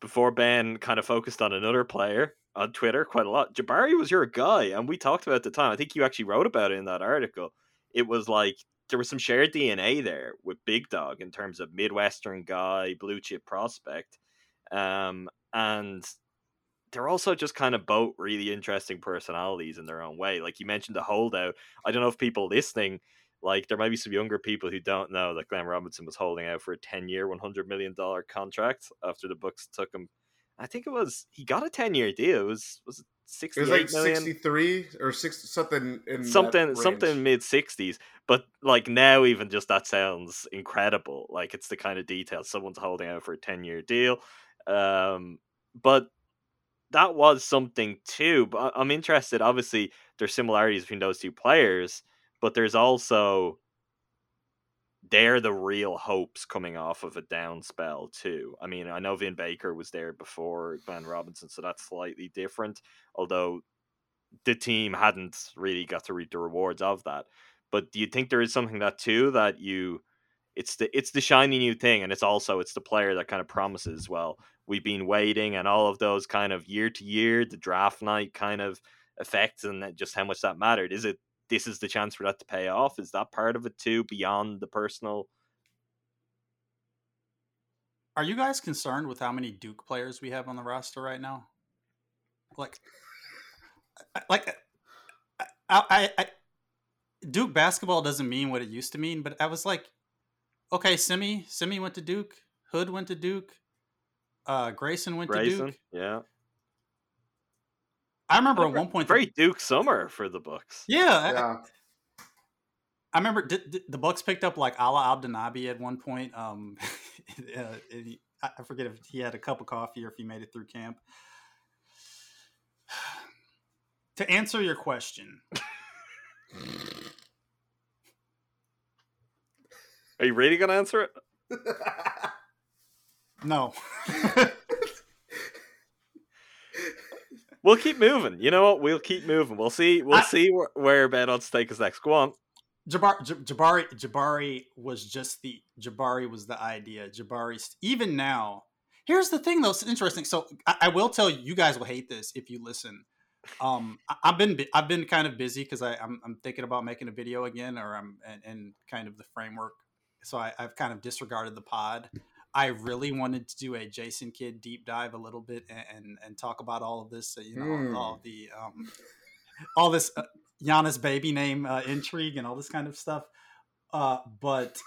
before Ben kind of focused on another player on Twitter quite a lot. Jabari was your guy, and we talked about the time. I think you actually wrote about it in that article. It was like there was some shared DNA there with Big Dog in terms of Midwestern guy, blue chip prospect. Um, and they're also just kind of both really interesting personalities in their own way. Like you mentioned the holdout. I don't know if people listening, like there might be some younger people who don't know that Glenn Robinson was holding out for a 10 year, $100 million contract after the Bucks took him I think it was he got a ten year deal. It was was it sixty it was like sixty three or six something in something something mid sixties. But like now, even just that sounds incredible. Like it's the kind of detail someone's holding out for a ten year deal. Um, but that was something too. But I'm interested. Obviously, there's similarities between those two players, but there's also they're the real hopes coming off of a down spell too. I mean, I know Vin Baker was there before Glenn Robinson, so that's slightly different. Although the team hadn't really got to reap the rewards of that. But do you think there is something that too that you it's the it's the shiny new thing and it's also it's the player that kind of promises well we've been waiting and all of those kind of year to year the draft night kind of effects and just how much that mattered is it this is the chance for that to pay off? Is that part of it too, beyond the personal? Are you guys concerned with how many Duke players we have on the roster right now? Like, like, I, I, I Duke basketball doesn't mean what it used to mean, but I was like, okay, Semi, Semi went to Duke. Hood went to Duke. Uh, Grayson went to Duke. yeah. I remember at one point. Very Duke summer for the Bucks. Yeah, I- Yeah. I remember did, did the Bucks picked up like Alaa Abdelnaby at one point. Um, uh, he- I I forget if he had a cup of coffee or if he made it through camp. To answer your question, Are you really gonna answer it? no. We'll keep moving. You know what? We'll keep moving. We'll see. We'll I- see where, where Ben odds take us next. Go on. Jabbar, J- Jabari Jabari was just the Jabari was the idea. Jabari even now. Here's the thing though, it's interesting. So I, I will tell you, you guys will hate this if you listen. Um, I, I've been I've been kind of busy because I'm I'm thinking about making a video again, or I'm and, and kind of the framework. So I, I've kind of disregarded the pod. I really wanted to do a Jason Kidd deep dive a little bit and and, and talk about all of this. uh, You know, Hmm. all the um, all this uh, Giannis baby name uh, intrigue and all this kind of stuff. Uh, but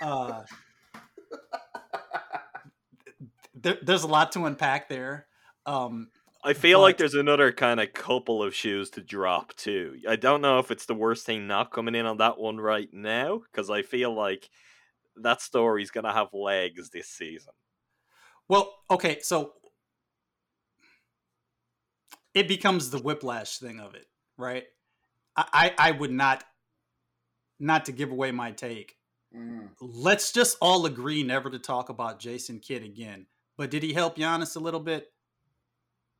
uh, there, there's a lot to unpack there. Um, I feel like there's another kind of couple of shoes to drop too. I don't know if it's the worst thing not coming in on that one right now because I feel like that story's gonna have legs this season. well, okay, so it becomes the whiplash thing of it, right? I, I, I would not, not to give away my take. Mm. Let's just all agree never to talk about Jason Kidd again. But did he help Giannis a little bit?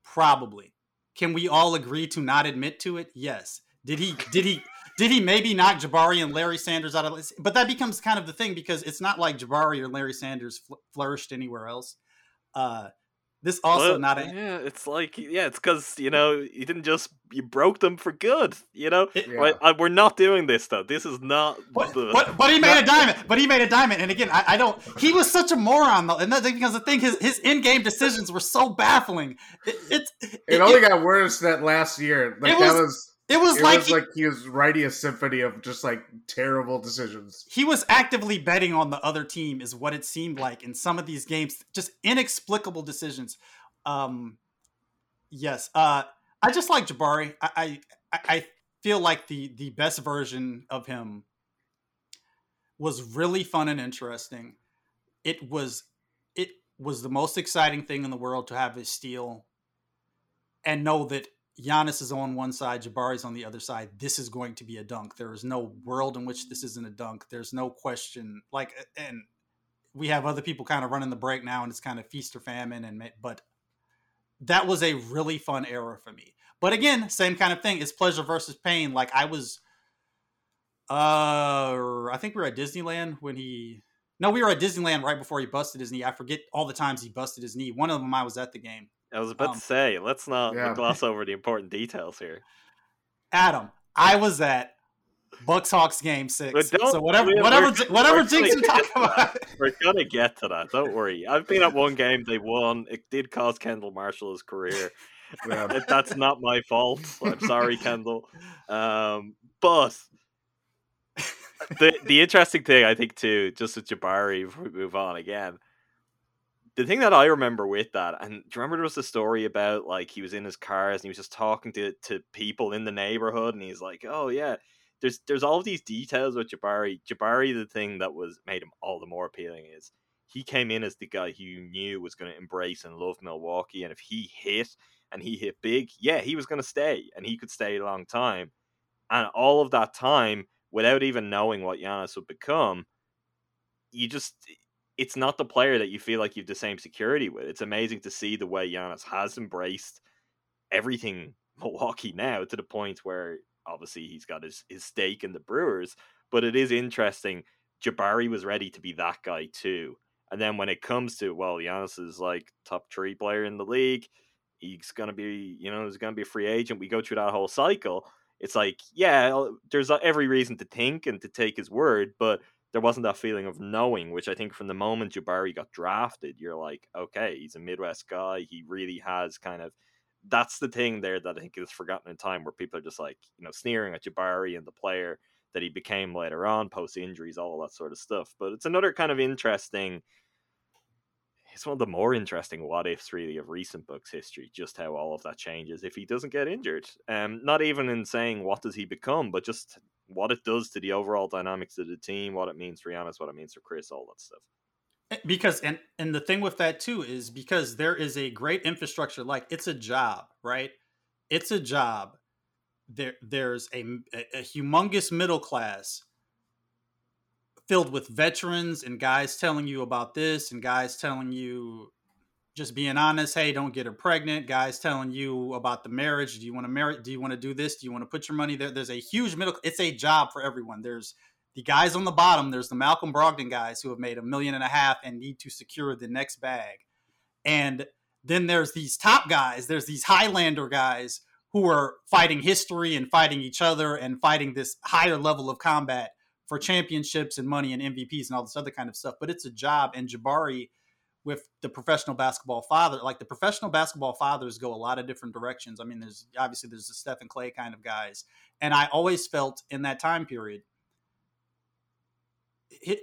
Probably. Can we all agree to not admit to it? Yes. Did he? Did he? Did he maybe knock Jabari and Larry Sanders out of? this? But that becomes kind of the thing because it's not like Jabari or Larry Sanders fl- flourished anywhere else. Uh, this also But, not a. yeah. It's like yeah, it's because you know you didn't just you broke them for good. You know, It- Yeah. right? I, we're not doing this though. This is not But, the. but, but he made a diamond. But he made a diamond. And again, I, I don't. He was such a moron though, and that's because the thing his his in game decisions were so baffling. It, it's It only got worse that last year. Like It that was- was. It was It like, was he, like he was writing a symphony of just like terrible decisions. he was actively betting on the other team, is what it seemed like in some of these games. Just inexplicable decisions. Um, yes. Uh, I just like Jabari. I, I I feel like the the best version of him was really fun and interesting. It was it was the most exciting thing in the world to have his steal and know that Giannis is on one side, Jabari's on the other side. This is going to be a dunk. There is no world in which this isn't a dunk. There's no question. Like, and we have other people kind of running the break now, and it's kind of feast or famine. And but that was a really fun era for me. But again, same kind of thing. It's pleasure versus pain. Like I was, uh, I think we were at Disneyland when he. No, we were at Disneyland right before he busted his knee. I forget all the times he busted his knee. One of them I was at the game. I was about um, to say, let's not Yeah. gloss over the important details here. Adam, I was at Bucks Hawks game six. But don't- So whatever, we're- whatever, we're- whatever we're Jinx gonna talk get to about. We're gonna get to that. Don't worry. I've been at one game. They won. It did cost Kendall Marshall his career. Yeah. That's not my fault. I'm sorry, Kendall. Um, but the the interesting thing I think too, just with Jabari, before we move on again, the thing that I remember with that, and do you remember there was a story about like he was in his cars and he was just talking to to people in the neighborhood, and he's like, "Oh yeah." There's there's all these details with Jabari. Jabari, the thing that was made him all the more appealing is he came in as the guy who knew was going to embrace and love Milwaukee, and if he hit and he hit big, yeah, he was going to stay, and he could stay a long time. And all of that time, without even knowing what Giannis would become, you just it's not the player that you feel like you've the same security with. It's amazing to see the way Giannis has embraced everything Milwaukee now to the point where obviously he's got his, his stake in the Brewers. But it is interesting. Jabari was ready to be that guy too. And then when it comes to well, Giannis is like top three player in the league. He's gonna be, you know, he's gonna be a free agent. We go through that whole cycle. It's like, yeah, there's uh, every reason to think and to take his word, but there wasn't that feeling of knowing, which I think from the moment Jabari got drafted, you're like, okay, he's a Midwest guy. He really has kind of that's the thing there that I think is forgotten in time where people are just like, you know, sneering at Jabari and the player that he became later on, post injuries, all that sort of stuff. But it's another kind of interesting it's one of the more interesting what ifs really of recent Bucks history, just how all of that changes if he doesn't get injured. Um, not even in saying what does he become, but just what it does to the overall dynamics of the team, what it means for Giannis, what it means for Khris, all that stuff. Eh, because and and the thing with that too is because there is a great infrastructure like it's a job right it's a job there there's a, a humongous middle class filled with veterans and guys telling you about this and guys telling you just being honest hey don't get her pregnant guys telling you about the marriage do you want to marry do you want to do this do you want to put your money there there's a huge middle it's a job for everyone there's the guys on the bottom there's the malcolm brogdon guys who have made a million and a half and need to secure the next bag and then there's these top guys there's these highlander guys who are fighting history and fighting each other and fighting this higher level of combat for championships and money and MVPs and all this other kind of stuff. But it's a job. And Jabari, with the professional basketball father, like the professional basketball fathers go a lot of different directions. I mean, there's obviously there's the Stephen Clay kind of guys. And I always felt in that time period, it,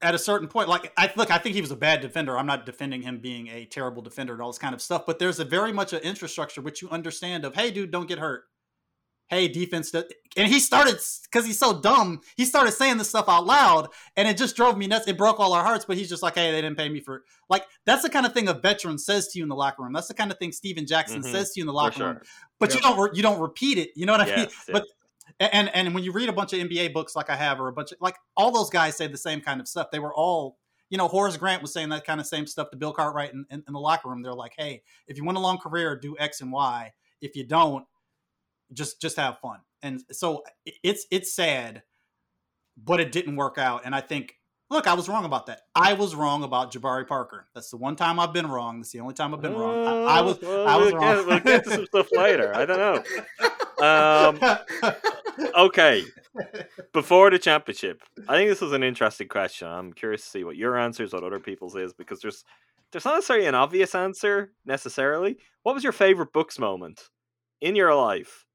at a certain point, like I look, I think he was a bad defender. I'm not defending him being a terrible defender and all this kind of stuff, but there's a very much an infrastructure which you understand of, hey, dude, don't get hurt hey defense and he started because he's so dumb he started saying this stuff out loud and it just drove me nuts it broke all our hearts but he's just like hey they didn't pay me for like that's the kind of thing a veteran says to you in the locker room that's the kind of thing Stephen Jackson mm-hmm. says to you in the locker sure. room but you don't you don't repeat it you know what I mean but and and when you read a bunch of NBA books like I have or a bunch of like all those guys say the same kind of stuff they were all you know, Horace Grant was saying that kind of same stuff to Bill Cartwright in, in, in the locker room. They're like, hey, if you want a long career, do X and Y. If you don't, just just have fun. And so it's it's sad, but it didn't work out. And I think, look, I was wrong about that. I was wrong about Jabari Parker. That's the one time I've been wrong. That's the only time I've been wrong. I, I was well, I was we'll wrong. Get, we'll get to some stuff later. I don't know. Um, okay. Before the championship, I think this is an interesting question. I'm curious to see what your answers, what other people's is, because there's there's not necessarily an obvious answer necessarily. What was your favorite Bucks moment in your life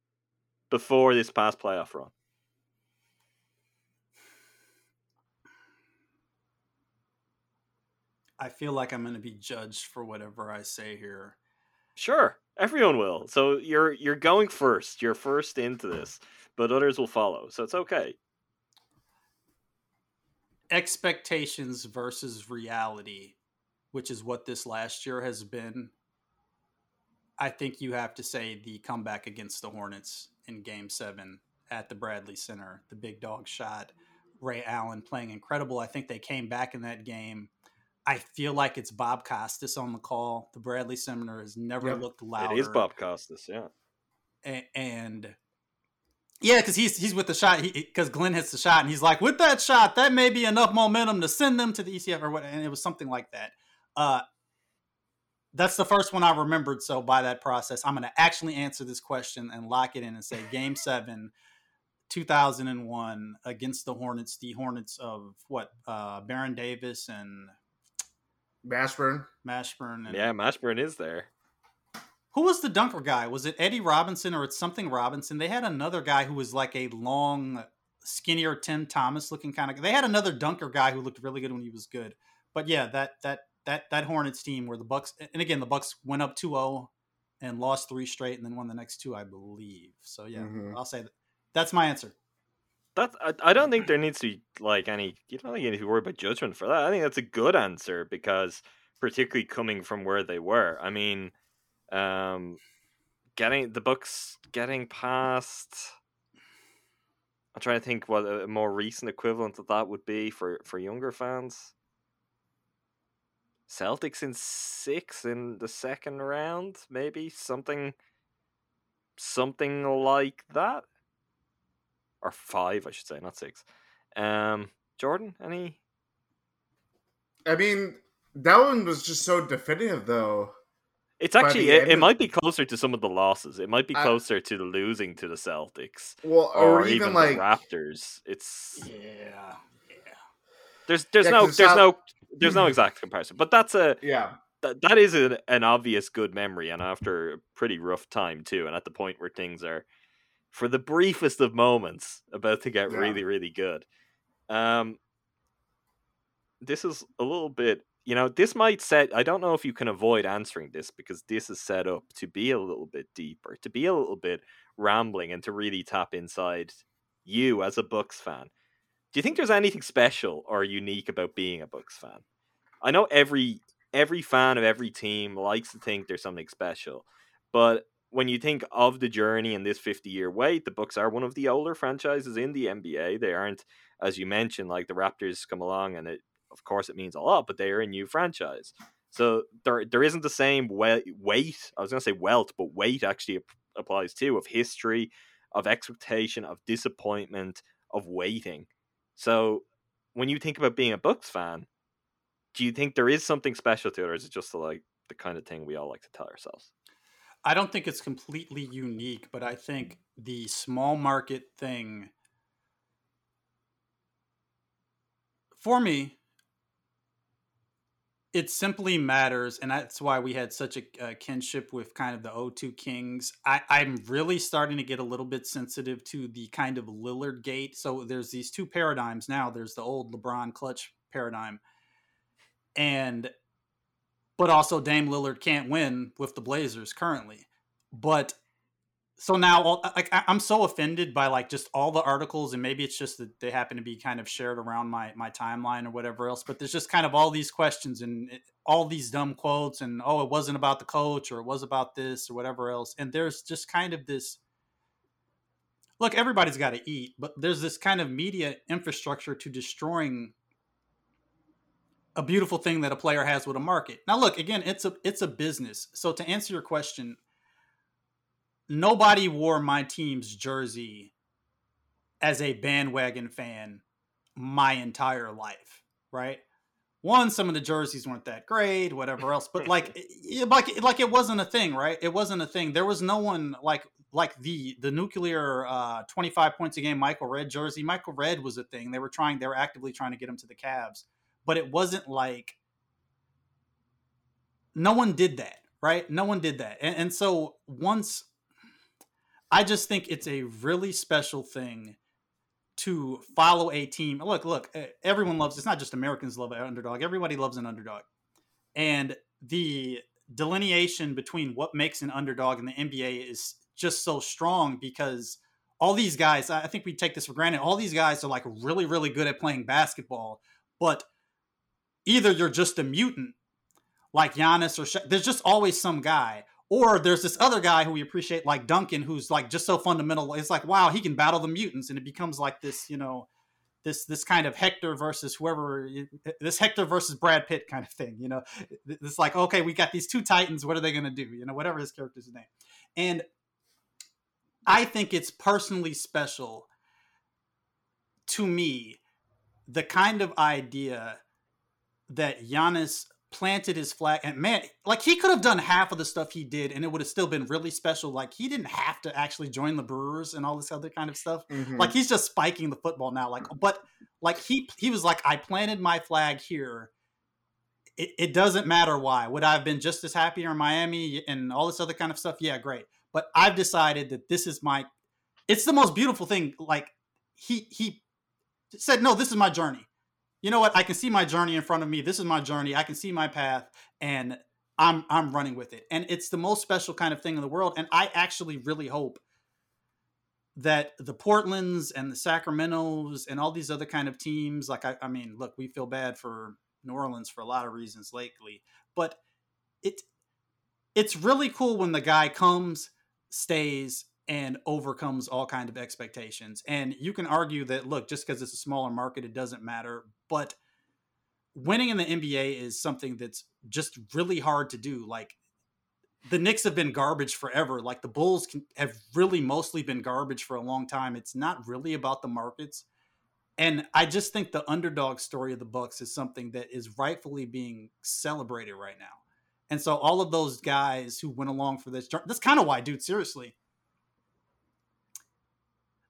before this past playoff run? I feel like I'm going to be judged for whatever I say here. Sure, everyone will. So you're you're going first. You're first into this, but others will follow. So it's okay. Expectations versus reality, which is what this last year has been. I think you have to say the comeback against the Hornets in game seven at the Bradley Center. The big dog shot. Ray Allen playing incredible. I think they came back in that game. I feel like it's Bob Costas on the call. The Bradley Center has never yep. looked louder. It is Bob Costas, yeah. And, and yeah, because he's he's with the shot. Because Glenn hits the shot, and he's like, with that shot, that may be enough momentum to send them to the ECF or what. And it was something like that. Uh, that's the first one I remembered. So by that process, I'm going to actually answer this question and lock it in and say Game Seven, 2001 against the Hornets. The Hornets of what? Uh, Baron Davis and Mashburn. Mashburn. And, yeah, Mashburn is there. Who was the dunker guy? Was it Eddie Robinson or it's something Robinson? They had another guy who was like a long, skinnier Tim Thomas looking kind of. They had another dunker guy who looked really good when he was good. But yeah, that that that that Hornets team where the Bucks and again the Bucks went up 2-0 and lost three straight and then won the next two, I believe. So yeah, mm-hmm. I'll say that. That's my answer. That I, I don't think there needs to be like any you don't think you need to worry about judgment for that. I think that's a good answer because particularly coming from where they were. I mean, um getting the Bucks getting past I'm trying to think what a more recent equivalent of that would be for for younger fans. Celtics in six in the second round, maybe something, something like that, or five, I should say, not six. Um, Jordan, any? I mean, that one was just so definitive, though. It's actually it, it, might be closer to some of the losses. It might be closer I, to the losing to the Celtics. Well, or, or even, even, like Raptors. It's yeah, yeah. There's there's yeah, no there's no there's no exact comparison, but that's a yeah. That, that is a, an obvious good memory, and after a pretty rough time too, and at the point where things are, for the briefest of moments, about to get yeah. really really good. Um, this is a little bit you know, this might set. I don't know if you can avoid answering this because this is set up to be a little bit deeper, to be a little bit rambling, and to really tap inside you as a Bucks fan. Do you think there's anything special or unique about being a Bucks fan? I know every every fan of every team likes to think there's something special, but when you think of the journey in this 50 year wait, the Bucks are one of the older franchises in the NBA. They aren't, as you mentioned, like the Raptors come along and it of course it means a lot, but they are a new franchise. So there there isn't the same weight. I was going to say wealth, but weight actually applies too of history, of expectation, of disappointment, of waiting. So when you think about being a Bucks fan, do you think there is something special to it, or is it just like the kind of thing we all like to tell ourselves? I don't think it's completely unique, but I think the small market thing for me it simply matters, and that's why we had such a, a kinship with kind of the O2 Kings. I, I'm really starting to get a little bit sensitive to the kind of Lillard gate. So there's these two paradigms now. There's the old LeBron clutch paradigm, and but also Dame Lillard can't win with the Blazers currently. But so now like i'm so offended by like just all the articles and maybe it's just that they happen to be kind of shared around my my timeline or whatever else but there's just kind of all these questions and it, all these dumb quotes and oh it wasn't about the coach or it was about this or whatever else and there's just kind of this look everybody's got to eat but there's this kind of media infrastructure to destroying a beautiful thing that a player has with a market. Now look again it's a it's a business. So to answer your question nobody wore my team's jersey as a bandwagon fan my entire life, right? One, some of the jerseys weren't that great, whatever else, but like, like, like it wasn't a thing, right? It wasn't a thing. There was no one like, like the the nuclear uh, twenty five points a game Michael Redd jersey. Michael Redd was a thing. They were trying, they were actively trying to get him to the Cavs, but it wasn't like no one did that, right? No one did that, and, and so once I just think it's a really special thing to follow a team. Look, look, everyone loves it's not just Americans love an underdog. Everybody loves an underdog. And the delineation between what makes an underdog in the NBA is just so strong because all these guys, I think we take this for granted. All these guys are like really, really good at playing basketball, but either you're just a mutant like Giannis or Sha- there's just always some guy, or there's this other guy who we appreciate, like Duncan, who's like just so fundamental. It's like, wow, he can battle the mutants, and it becomes like this, you know, this this kind of Hector versus whoever, this Hector versus Brad Pitt kind of thing. You know, it's like, okay, we got these two titans. What are they going to do? You know, whatever his character's name, and I think it's personally special to me the kind of idea that Giannis planted his flag and man like he could have done half of the stuff he did and it would have still been really special. Like he didn't have to actually join the brewers and all this other kind of stuff. Mm-hmm. like he's just spiking the football now like but like he he was like i planted my flag here. It, it doesn't matter why. Would i have been just as happy in miami and all this other kind of stuff? Yeah great. But i've decided that this is my it's the most beautiful thing like he he said no this is my journey you know what? I can see my journey in front of me. This is my journey. I can see my path and I'm I'm running with it. And it's the most special kind of thing in the world. And I actually really hope that the Portlands and the Sacramentos and all these other kind of teams, like I, I mean, look, we feel bad for New Orleans for a lot of reasons lately, but it it's really cool when the guy comes, stays, and overcomes all kind of expectations. And you can argue that look, just because it's a smaller market, it doesn't matter. But winning in the NBA is something that's just really hard to do. Like the Knicks have been garbage forever. Like the Bulls can, have really mostly been garbage for a long time. It's not really about the markets. And I just think the underdog story of the Bucks is something that is rightfully being celebrated right now. And so all of those guys who went along for this, that's kind of why, dude, seriously,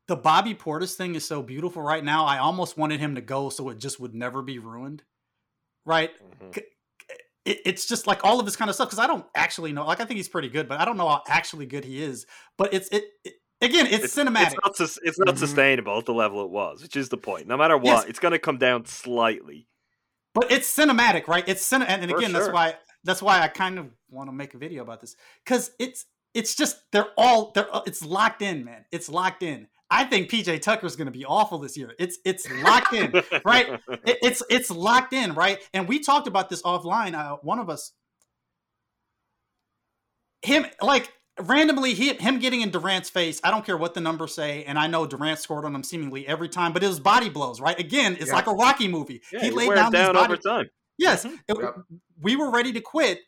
the Bobby Portis thing is so beautiful right now. I almost wanted him to go so it just would never be ruined. Right? Mm-hmm. It, it's just like all of this kind of stuff because I don't actually know. Like I think he's pretty good, but I don't know how actually good he is. But it's it, it again, it's, it's, cinematic. It's not, it's not mm-hmm. sustainable at the level it was, which is the point. No matter what, yes. it's going to come down slightly. but it's cinematic, right? It's cin- and, and For again, that's why that's why I kind of want to make a video about this because it's it's just they're all they're it's locked in, man. It's locked in. I think PJ Tucker's going to be awful this year. It's it's locked in, right? It, it's it's locked in, right? And we talked about this offline. Uh, one of us, him like randomly he, him getting in Durant's face. I don't care what the numbers say, and I know Durant scored on him seemingly every time, but it was body blows, right? Again, it's Yeah. like a Rocky movie. Yeah, he laid wear it down, these body over time. Yes, Mhm. it- Yep. we were ready to quit,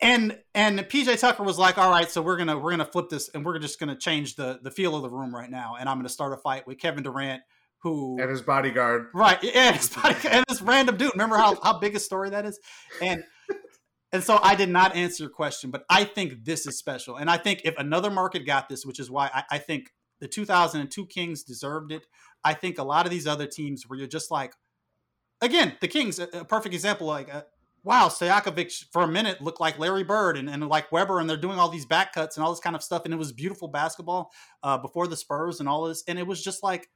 and and PJ Tucker was like, "All right, so we're gonna we're gonna flip this, and we're just gonna change the the feel of the room right now, and I'm gonna start a fight with Kevin Durant, who And his bodyguard. right, yeah, his body- and this random dude. Remember how how big a story that is, and." And so I did not answer your question, but I think this is special. And I think if another market got this, which is why I, I think the 2002 Kings deserved it, I think a lot of these other teams where you're just like, again, the Kings, a, a perfect example, like, uh, wow, Stojakovic for a minute looked like Larry Bird and, and like Webber, and they're doing all these back cuts and all this kind of stuff. And it was beautiful basketball uh, before the Spurs and all this. And it was just like,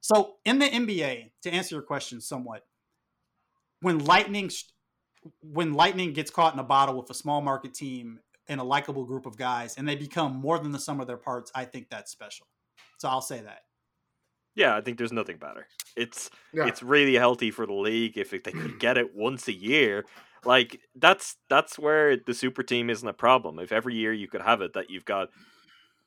so in the NBA, to answer your question somewhat, when Lightning when Lightning gets caught in a bottle with a small market team and a likable group of guys, and they become more than the sum of their parts, I think that's special. So I'll say that. Yeah, I think there's nothing better. It's Yeah. it's really healthy for the league if they could get it once a year. Like that's that's where the super team isn't a problem. If every year you could have it that you've got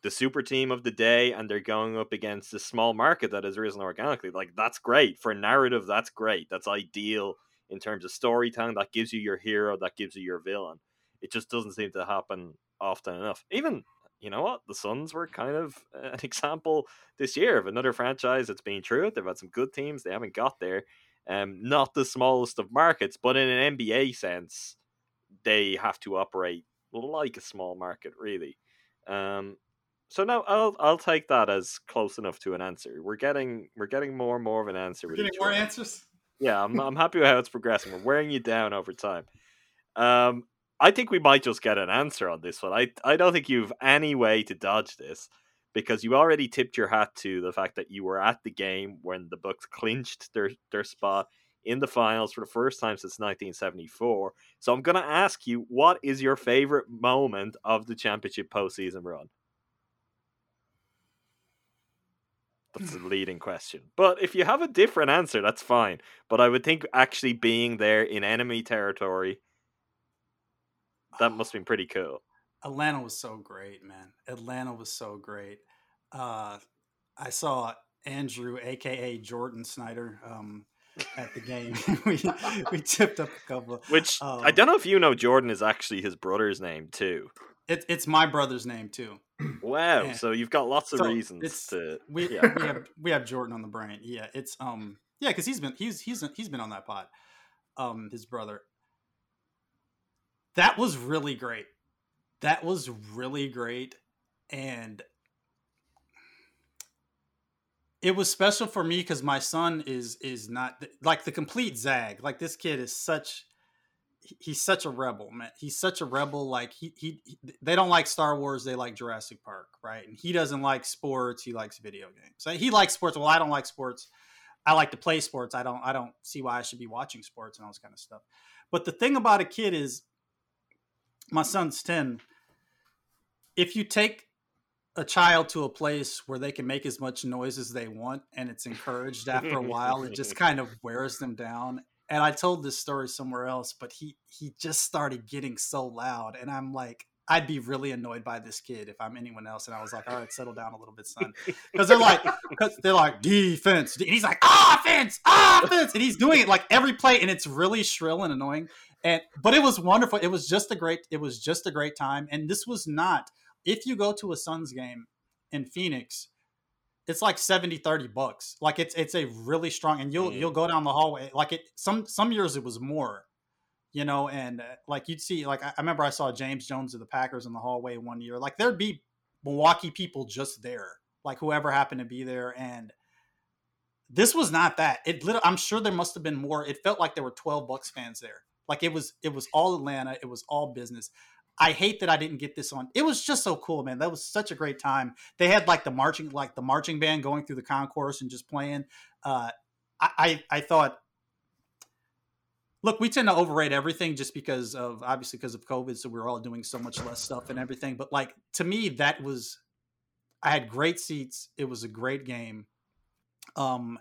the super team of the day and they're going up against a small market that has risen organically, like that's great for narrative. That's great. That's ideal in terms of storytelling. That gives you your hero. That gives you your villain. It just doesn't seem to happen often enough. Even you know what the Suns were kind of an example this year of another franchise that's been through it. They've had some good teams. They haven't got there. Um, not the smallest of markets, but in an NBA sense, they have to operate like a small market, really. Um, so now I'll I'll take that as close enough to an answer. We're getting we're getting more and more of an answer. with Getting more round. answers. Yeah, I'm I'm happy with how it's progressing. We're wearing you down over time. Um, I think we might just get an answer on this one. I I don't think you've any way to dodge this because you already tipped your hat to the fact that you were at the game when the Bucks clinched their their spot in the finals for the first time since 1974. So I'm going to ask you, what is your favorite moment of the championship postseason run? That's the leading question. But if you have a different answer, that's fine. But I would think actually being there in enemy territory, that must have been pretty cool. Atlanta was so great, man. Atlanta was so great. Uh, I saw Andrew, aka Jordan Snyder, um, at the game. we we tipped up a couple. Which um, I don't know if you know, Jordan is actually his brother's name too. It, it's my brother's name too. Wow! Yeah. So you've got lots of So, reasons to. We yeah. we have we have Jordan on the brain. Yeah, it's um yeah because he's been he's he's he's been on that pod. Um, his brother. That was really great. That was really great, and it was special for me because my son is is not like the complete zag. Like this kid is such he's such a rebel, man. He's such a rebel. Like he, he he- they don't like Star Wars, they like Jurassic Park, right? And he doesn't like sports, he likes video games. He likes sports. Well, I don't like sports. I like to play sports. I don't I don't see why I should be watching sports and all this kind of stuff. But the thing about a kid is my son's 10. If you take a child to a place where they can make as much noise as they want and it's encouraged after a while, it just kind of wears them down. And I told this story somewhere else, but he he just started getting so loud, and I'm like, I'd be really annoyed by this kid if I'm anyone else. And I was like, all right, settle down a little bit, son, because they're like, because they're like defense, and he's like offense, offense, and he's doing it like every play, and it's really shrill and annoying. And but it was wonderful. It was just a great. It was just a great time. And this was not. If you go to a Suns game in Phoenix, it's like 70 30 bucks like it's it's a really strong and you'll Mm. you'll go down the hallway like it some some years it was more you know and uh, like you'd see like I, I remember i saw james jones of the packers in the hallway one year like there'd be milwaukee people just there like whoever happened to be there and this was not that it lit- i'm sure there must have been more it felt like there were 12 bucks fans there like it was it was all atlanta it was all business I hate that I didn't get this on. It was just so cool, man. That was such a great time. They had like the marching, like the marching band going through the concourse and just playing. Uh, I, I, I thought look, we tend to overrate everything just because of obviously because of COVID, so we're all doing so much less stuff and everything. But like to me, that was I had great seats. It was a great game. Um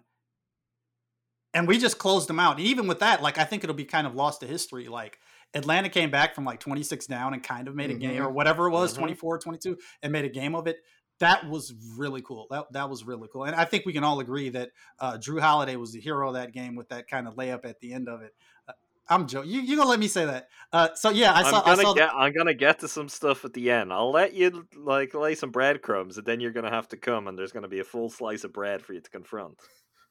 and we just closed them out. And even with that, like I think it'll be kind of lost to history. Like Atlanta came back from like 26 down and kind of made a game or Mm-hmm. whatever it was, Mhm. 24, 22, and made a game of it. That was really cool. That that was really cool. And I think we can all agree that uh, Jrue Holiday was the hero of that game with that kind of layup at the end of it. Uh, I'm joking. You you gonna let me say that? Uh, so yeah, I saw. I'm gonna I saw the- get. I'm gonna get to some stuff at the end. I'll let you like lay some breadcrumbs, and then you're gonna have to come, and there's gonna be a full slice of bread for you to confront.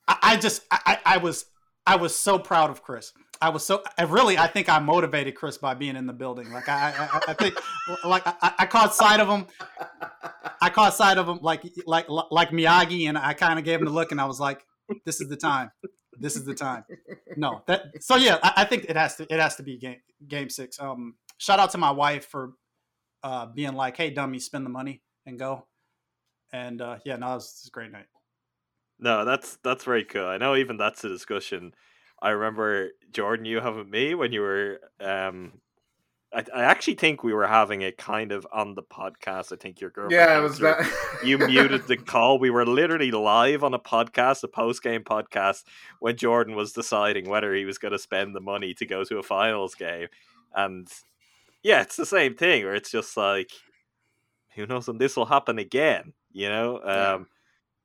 I, I just I I was I was so proud of Khris. I was so I really I think I motivated Khris by being in the building. Like I I, I think like I, I caught sight of him. I caught sight of him like like like Miyagi, and I kind of gave him the look, and I was like, "This is the time. This is the time." No, that so yeah. I, I think it has to it has to be game game six. Um, shout out to my wife for uh being like, "Hey, dummy, spend the money and go." And uh yeah, no, it was a great night. No, that's that's very cool. I know even that's a discussion. I remember Jordan, you having me when you were. Um, I, I actually think we were having it kind of on the podcast. I think your girlfriend. Yeah, it was answered. that. you muted the call. We were literally live on a podcast, a post game podcast, when Jordan was deciding whether he was going to spend the money to go to a finals game. And yeah, it's the same thing where it's just like, who knows when this will happen again? You know, um,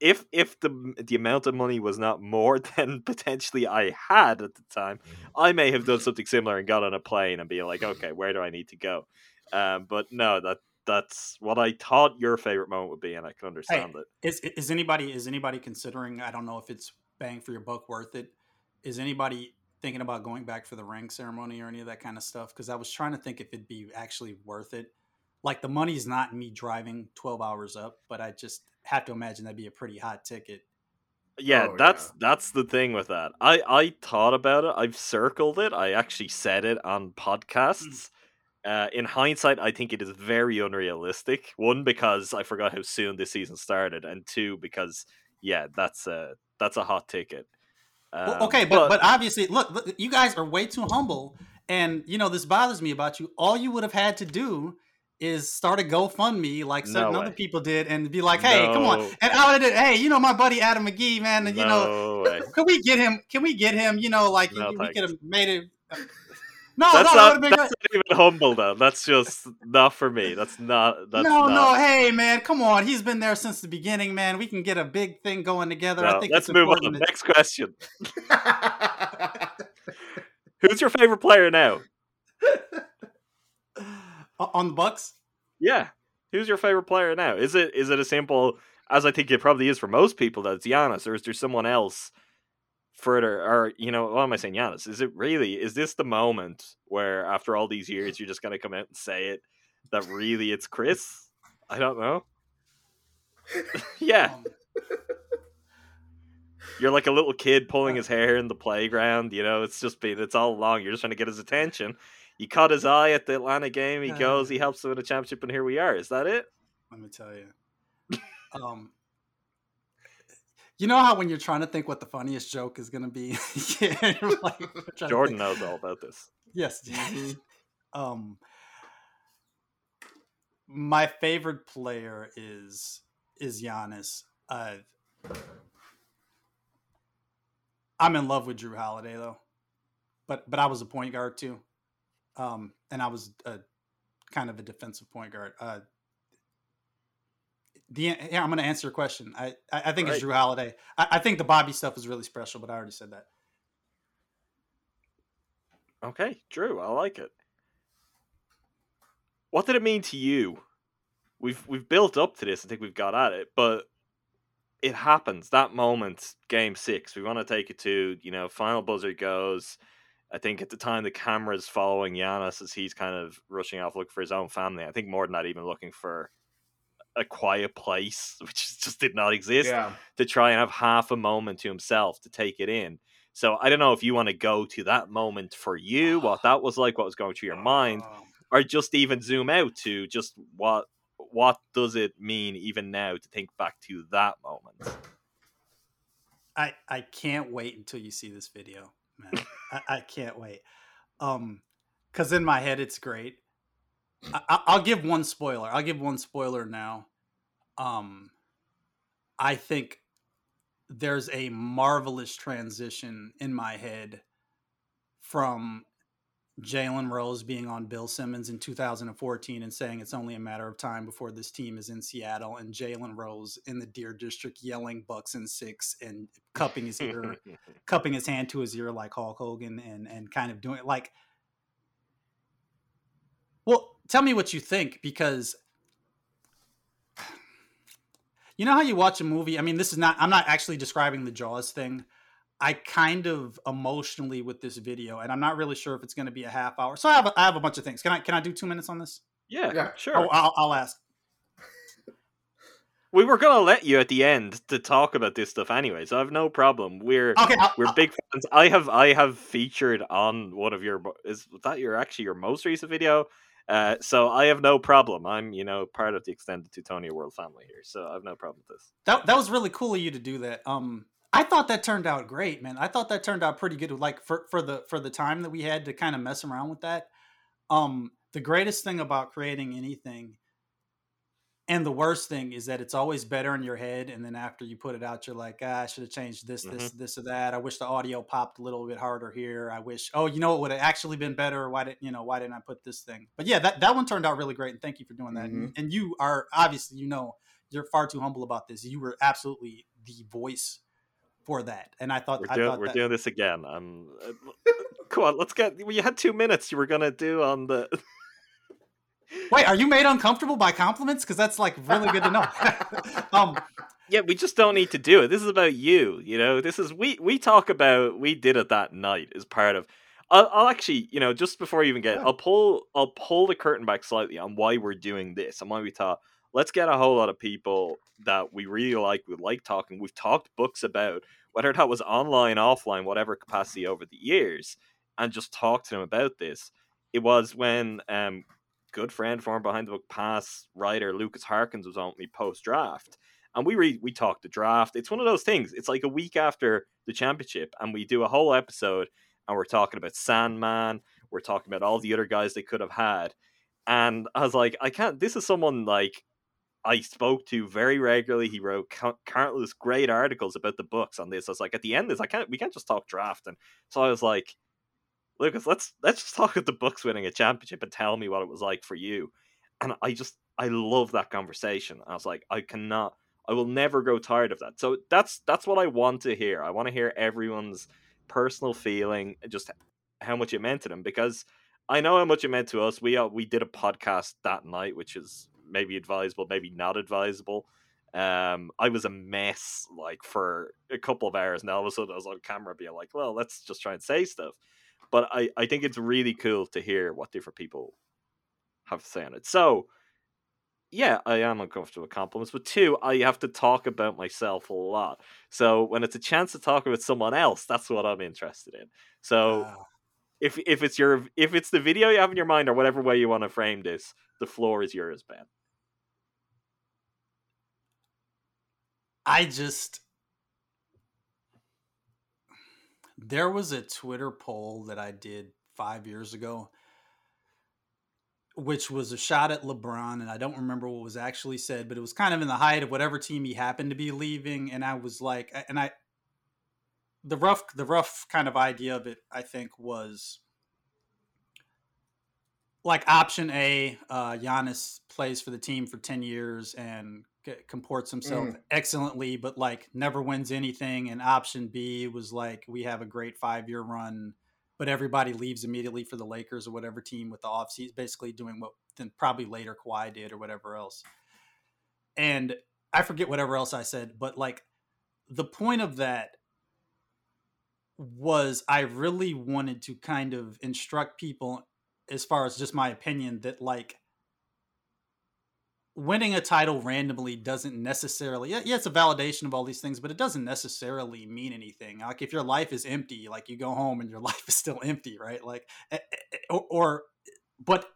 if if the the amount of money was not more than potentially I had at the time, I may have done something similar and got on a plane and be like, okay, where do I need to go? Um, but no, that that's what I thought your favorite moment would be, and I can understand it. Is is anybody is anybody considering? I don't know if it's bang for your buck worth it. Is anybody thinking about going back for the ring ceremony or any of that kind of stuff? Because I was trying to think if it'd be actually worth it. Like the money's not me driving twelve hours up, but I just have to imagine that'd be a pretty hot ticket. Yeah, Oh, that's yeah. that's the thing with that. I I thought about it. I've circled it. I actually said it on podcasts. Uh, in hindsight, I think it is very unrealistic. One because I forgot how soon this season started, and two because yeah, that's a that's a hot ticket. Well, Um, okay, but, but obviously, look, look, you guys are way too humble, and you know this bothers me about you. All you would have had to do is start a GoFundMe like certain No other people did, and be like, "Hey, come on!" And I would have, "Hey, you know my buddy Adam McGee, man, and you know, way. can we get him? Can we get him? You know, like No, we could have made it. Uh, no, that's no, not that's great. not even humble though. That's just not for me. That's not. That's no, not. no, hey, man, come on. He's been there since the beginning, man. We can get a big thing going together. I think let's move on. To... Next question. Who's your favorite player now? On the Bucks. Yeah. Who's your favorite player now? Is it is it a simple as I think it probably is for most people that it's Giannis, or is there someone else further or you know, what am I saying Giannis? Is it really is this the moment where after all these years you're just gonna come out and say it that really it's Khris? I don't know. yeah. Um, You're like a little kid pulling his hair in the playground, you know, it's just been it's all along. You're just trying to get his attention. You caught his eye at the Atlanta game, he goes, he helps them win a championship, and here we are. Is that it? let me tell you. Um, you know how when you're trying to think what the funniest joke is going to be, yeah, like, trying to Jordan knows all about this. Yes. um, my favorite player is is Giannis. Uh, I'm in love with Jrue Holiday though, but but I was a point guard too, um, and I was a kind of a defensive point guard. Uh, the yeah, I'm going to answer your question. I I, I think it's Jrue Holiday. I, I think the Bobby stuff is really special, but I already said that. Okay, Jrue, I like it. What did it mean to you? We've we've built up to this. I think we've got at it, but it happens. That moment, game six. We want to take it to you know final buzzer goes. I think at the time the camera's following Giannis as he's kind of rushing off looking for his own family. I think more than that, even looking for a quiet place, which just did not exist yeah. to try and have half a moment to himself to take it in. So I don't know if you want to go to that moment for you, what that was like, what was going through your mind, Um, or just even zoom out to just what what does it mean even now to think back to that moment? I I can't wait until you see this video man. I, I can't wait. Um, because in my head it's great. I, I'll give one spoiler. I'll give one spoiler now. Um, I think there's a marvelous transition in my head from Jalen Rose being on Bill Simmons in 2014 and saying it's only a matter of time before this team is in Seattle, and Jalen Rose in the Deer District yelling "Bucks and six and cupping his ear, cupping his hand to his ear like Hulk Hogan, and and kind of doing it like. Well, tell me what you think because you know how you watch a movie. I mean, this is not. I'm not actually describing the Jaws thing. I kind of emotionally with this video, and I'm not really sure if it's going to be a half hour. So I have a, I have a bunch of things. Can I can I do two minutes on this? Yeah, yeah. sure. Oh, I'll, I'll ask. We were gonna let you at the end to talk about this stuff anyway, so I have no problem. We're okay, I'll, we're I'll, big fans. I have I have featured on one of your is that your actually your most recent video. Uh, so I have no problem. I'm you know part of the extended Teutonia World family here, so I have no problem with this. That that was really cool of you to do that. Um, I thought that turned out great, man. I thought that turned out pretty good. Like for for the for the time that we had to kind of mess around with that. Um, the greatest thing about creating anything and the worst thing is that it's always better in your head and then after you put it out you're like ah, i should have changed this this mm-hmm. this or that i wish the audio popped a little bit harder here i wish oh you know it would have actually been better why didn't you know why didn't i put this thing but yeah that, that one turned out really great and thank you for doing that mm-hmm. and, and you are obviously you know you're far too humble about this you were absolutely the voice for that and i thought we're, I doing, thought we're that, doing this again um come on let's get well, you had two minutes you were gonna do on the Wait, are you made uncomfortable by compliments? Because that's like really good to know. um, yeah, we just don't need to do it. This is about you. You know, this is we we talk about we did it that night as part of. I'll, I'll actually, you know, just before you even get, I'll pull I'll pull the curtain back slightly on why we're doing this and why we thought let's get a whole lot of people that we really like, we like talking. We've talked Bucks about whether that was online, offline, whatever capacity over the years, and just talk to them about this. It was when um, good friend from Behind the Buck Pass writer Lucas Harkins was on me post draft. And we read we talked the draft. It's one of those things. It's like a week after the championship, and we do a whole episode and we're talking about Sandman, we're talking about all the other guys they could have had. And I was like, I can't this is someone like I spoke to very regularly. He wrote countless great articles about the Bucks on this. I was like, at the end this, I can't we can't just talk draft. And so I was like, Lucas, let's let's just talk about the Bucks winning a championship and tell me what it was like for you. And I just I love that conversation. I was like, I cannot I will never grow tired of that. So that's that's what I want to hear. I want to hear everyone's personal feeling, just how much it meant to them, because I know how much it meant to us. We uh, we did a podcast that night, which is maybe advisable, maybe not advisable. Um, I was a mess like for a couple of hours, and all of a sudden I was on camera being like, "Well, let's just try and say stuff." But I, I think it's really cool to hear what different people have to say on it. So, yeah, I am uncomfortable with compliments, but two, I have to talk about myself a lot. So when it's a chance to talk about someone else, that's what I'm interested in. So wow. if if it's your if it's the video you have in your mind or whatever way you want to frame this, the floor is yours, Ben. I just There was a Twitter poll that I did five years ago, which was a shot at LeBron, and I don't remember what was actually said, but it was kind of in the height of whatever team he happened to be leaving, and I was like, and I, the rough, the rough kind of idea of it, I think, was like option A, uh, Giannis plays for the team for ten years and comports himself mm. excellently, but like never wins anything. And option B was like, we have a great five year run, but everybody leaves immediately for the Lakers or whatever team with the offseason, basically doing what then probably later Kawhi did or whatever else. And I forget whatever else I said, but like the point of that was I really wanted to kind of instruct people as far as just my opinion that like winning a title randomly doesn't necessarily yeah, it's a validation of all these things but it doesn't necessarily mean anything like if your life is empty like you go home and your life is still empty right like eh, eh, eh, or, or but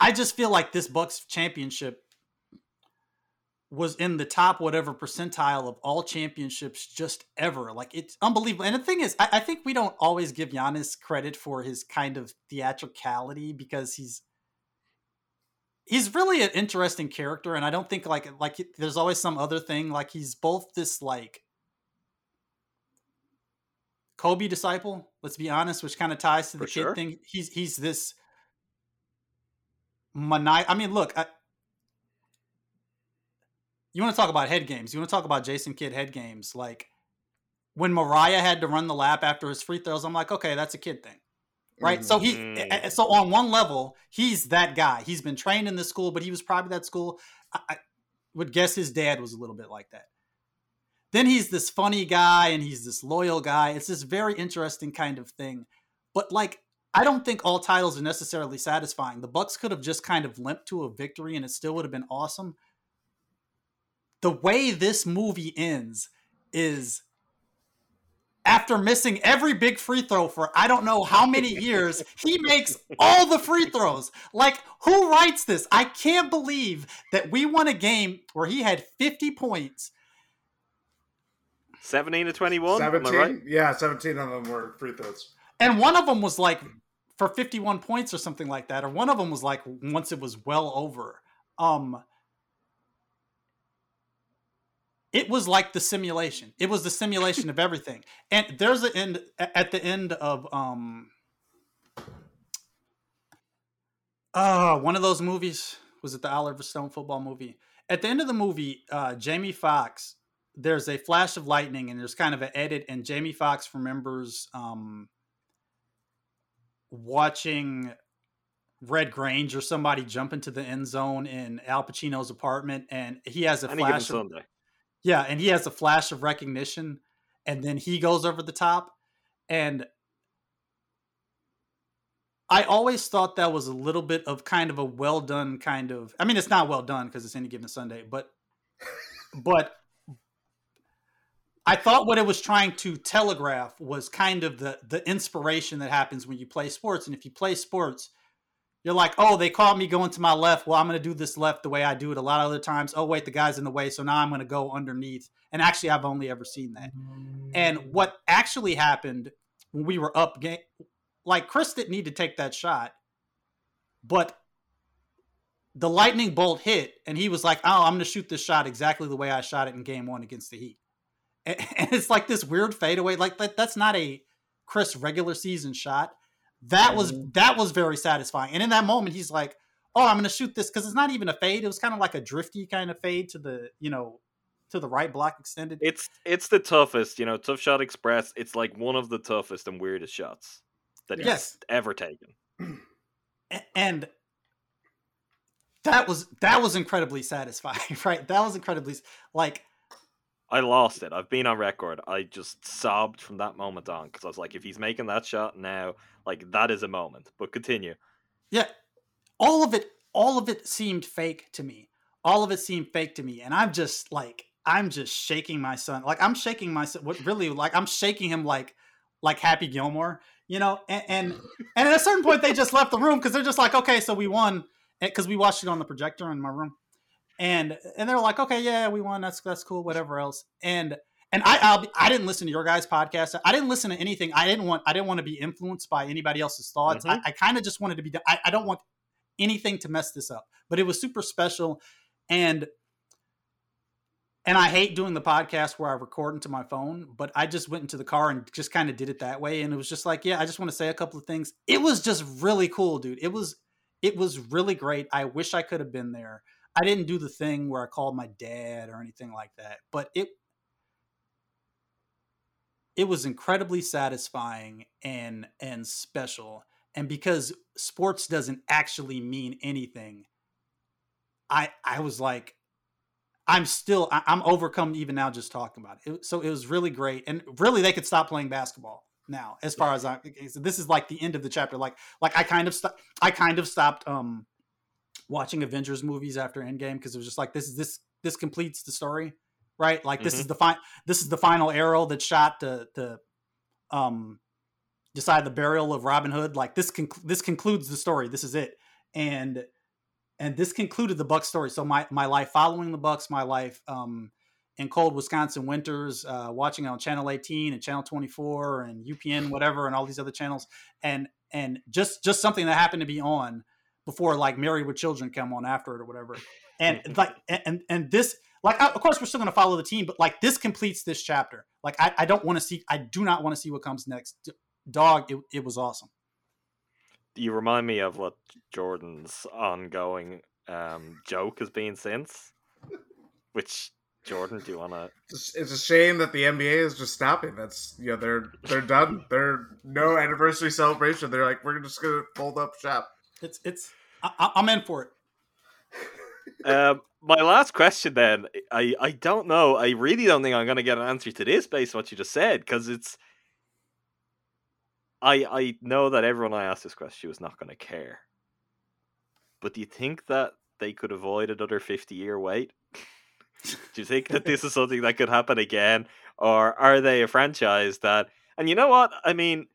i just feel like this bucks championship was in the top whatever percentile of all championships just ever. Like it's unbelievable. And the thing is, I, I, think we don't always give Giannis credit for his kind of theatricality because he's he's really an interesting character, and I don't think like like there's always some other thing. Like he's both this like Kobe disciple. Let's be honest, which kind of ties to the for kid sure. thing. He's he's this mani- I mean, look. I, you want to talk about head games? You want to talk about Jason Kidd head games? Like when Mariah had to run the lap after his free throws, I'm like, okay, that's a Kidd thing, right? Mm-hmm. So he, mm. so on one level, he's that guy. He's been trained in this school, but he was probably that school. I, I would guess his dad was a little bit like that. Then he's this funny guy and he's this loyal guy. It's this very interesting kind of thing. But like I don't think all titles are necessarily satisfying. The Bucks could have just kind of limped to a victory and it still would have been awesome the way this movie ends is after missing every big free throw for I don't know how many years, he makes all the free throws. Like, who writes this? I can't believe that we won a game where he had 50 points. 17 to 21? 17? Right? Yeah, 17 of them were free throws. And one of them was like for 51 points or something like that. Or one of them was like once it was well over. Um, it was like the simulation. It was the simulation of everything. And there's an end at the end of um uh one of those movies was it the Oliver Stone football movie? At the end of the movie, uh Jamie Foxx there's a flash of lightning and there's kind of an edit and Jamie Foxx remembers um watching Red Grange or somebody jump into the end zone in Al Pacino's apartment and he has a flash of, Sunday. Yeah, and he has a flash of recognition, and then he goes over the top. And I always thought that was a little bit of kind of a well done kind of. I mean, it's not well done because it's any given Sunday, but but I thought what it was trying to telegraph was kind of the the inspiration that happens when you play sports. And if you play sports, you're like, oh, they caught me going to my left. Well, I'm going to do this left the way I do it a lot of other times. Oh, wait, the guy's in the way. So now I'm going to go underneath. And actually, I've only ever seen that. And what actually happened when we were up, game, like Khris didn't need to take that shot, but the lightning bolt hit, and he was like, oh, I'm going to shoot this shot exactly the way I shot it in game one against the Heat. And, and it's like this weird fadeaway. Like, that, that's not a Khris regular season shot that was mm-hmm. that was very satisfying. And in that moment, he's like, "Oh, I'm going to shoot this because it's not even a fade. It was kind of like a drifty kind of fade to the you know to the right block extended. It's it's the toughest, you know, tough shot express. It's like one of the toughest and weirdest shots that yes. he's ever taken. And that was that was incredibly satisfying, right? That was incredibly like I lost it. I've been on record. I just sobbed from that moment on because I was like, if he's making that shot now, like that is a moment. But continue. Yeah, all of it, all of it seemed fake to me. All of it seemed fake to me, and I'm just like, I'm just shaking my son. Like I'm shaking my son. What really? Like I'm shaking him like, like Happy Gilmore, you know. And and, and at a certain point, they just left the room because they're just like, okay, so we won eh, because we watched it on the projector in my room and and they're like, okay, yeah, we won. That's that's cool. Whatever else. And and I I'll be, I didn't listen to your guys' podcast. I didn't listen to anything. I didn't want I didn't want to be influenced by anybody else's thoughts. Mm-hmm. I, I kind of just wanted to be. I, I don't want anything to mess this up. But it was super special, and and I hate doing the podcast where I record into my phone, but I just went into the car and just kind of did it that way. And it was just like, yeah, I just want to say a couple of things. It was just really cool, dude. It was it was really great. I wish I could have been there. I didn't do the thing where I called my dad or anything like that, but it it was incredibly satisfying and and special. And because sports doesn't actually mean anything, I I was like I'm still I'm overcome even now just talking about it. So it was really great, and really they could stop playing basketball now. As far as I, this is like the end of the chapter. Like like I kind of st- I kind of stopped um watching Avengers movies after Endgame because it was just like this is this this completes the story, right? Like this mm-hmm. is the fi- this is the final arrow that shot to to um decide the burial of Robin Hood. Like this conc- this concludes the story. This is it. And and this concluded the Bucks story. So my my life following the Bucks, my life um, in cold Wisconsin winters, uh, watching on Channel 18 and Channel 24 and UPN, whatever, and all these other channels, and and just just something that happened to be on before like Married with Children come on after it or whatever, and like and and this like I, of course we're still going to follow the team, but like this completes this chapter. Like I, I don't want to see, I do not want to see what comes next. Dog, it, it was awesome. You remind me of what Jordan's ongoing um, joke has been since, which Jordan, do you want to? It's a shame that the NBA is just stopping. That's you know they're they're done. They're no anniversary celebration. They're like we're just gonna fold up shop. It's it's I, I'm in for it. um, my last question then, I I don't know. I really don't think I'm gonna get an answer to this based on what you just said because it's. I I know that everyone I asked this question was not gonna care. But do you think that they could avoid another 50 year wait? Do you think that this is something that could happen again, or are they a franchise that? And you know what? I mean,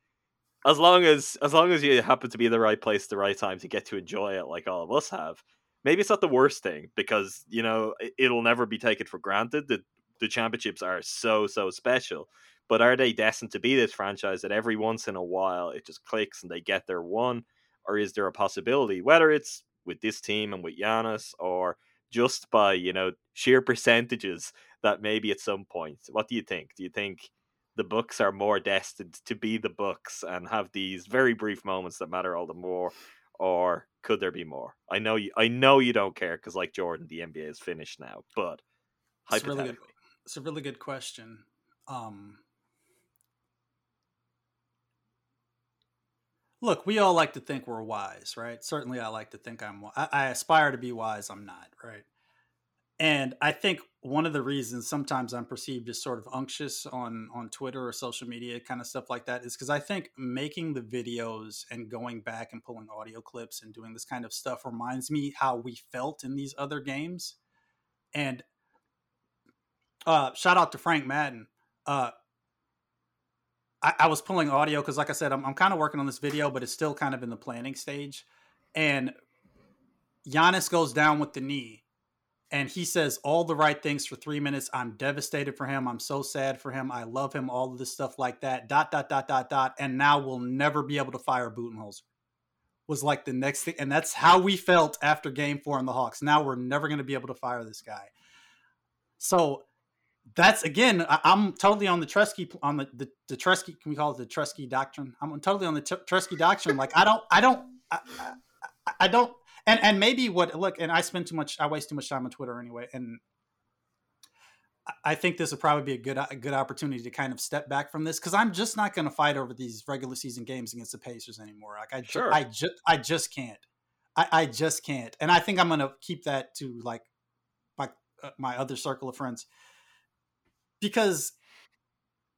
as long as as long as you happen to be in the right place at the right time to get to enjoy it, like all of us have, maybe it's not the worst thing because you know it'll never be taken for granted that the championships are so so special. But are they destined to be this franchise that every once in a while it just clicks and they get their one, or is there a possibility whether it's with this team and with Giannis or just by you know sheer percentages that maybe at some point what do you think do you think the Bucks are more destined to be the Bucks and have these very brief moments that matter all the more or could there be more i know you i know you don't care because like jordan the nba is finished now but it's, really good, it's a really good question um look, we all like to think we're wise, right? Certainly, I like to think I'm. I, I aspire to be wise. I'm not, right? And I think one of the reasons sometimes I'm perceived as sort of unctuous on on Twitter or social media, kind of stuff like that, is because I think making the videos and going back and pulling audio clips and doing this kind of stuff reminds me how we felt in these other games. And uh, shout out to Frank Madden. Uh, I, was pulling audio because, like I said, I'm, I'm kind of working on this video, but it's still kind of in the planning stage. And Giannis goes down with the knee, and he says all the right things for three minutes. I'm devastated for him. I'm so sad for him. I love him. All of this stuff like that. Dot dot dot dot dot. And now we'll never be able to fire Budenholzer. Was like the next thing, and that's how we felt after Game Four in the Hawks. Now we're never going to be able to fire this guy. So that's again, I, am totally on the Tresky on the, the the Tresky. Can we call it the Tresky doctrine? I'm totally on the t- Tresky doctrine. Like I don't, I don't, I, I, I, don't, and and maybe what look, and I spend too much, I waste too much time on Twitter anyway, and I think this would probably be a good a good opportunity to kind of step back from this because I'm just not going to fight over these regular season games against the Pacers anymore. Like I, sure. I just I just can't. I, I just can't, and I think I'm going to keep that to like my uh, my other circle of friends because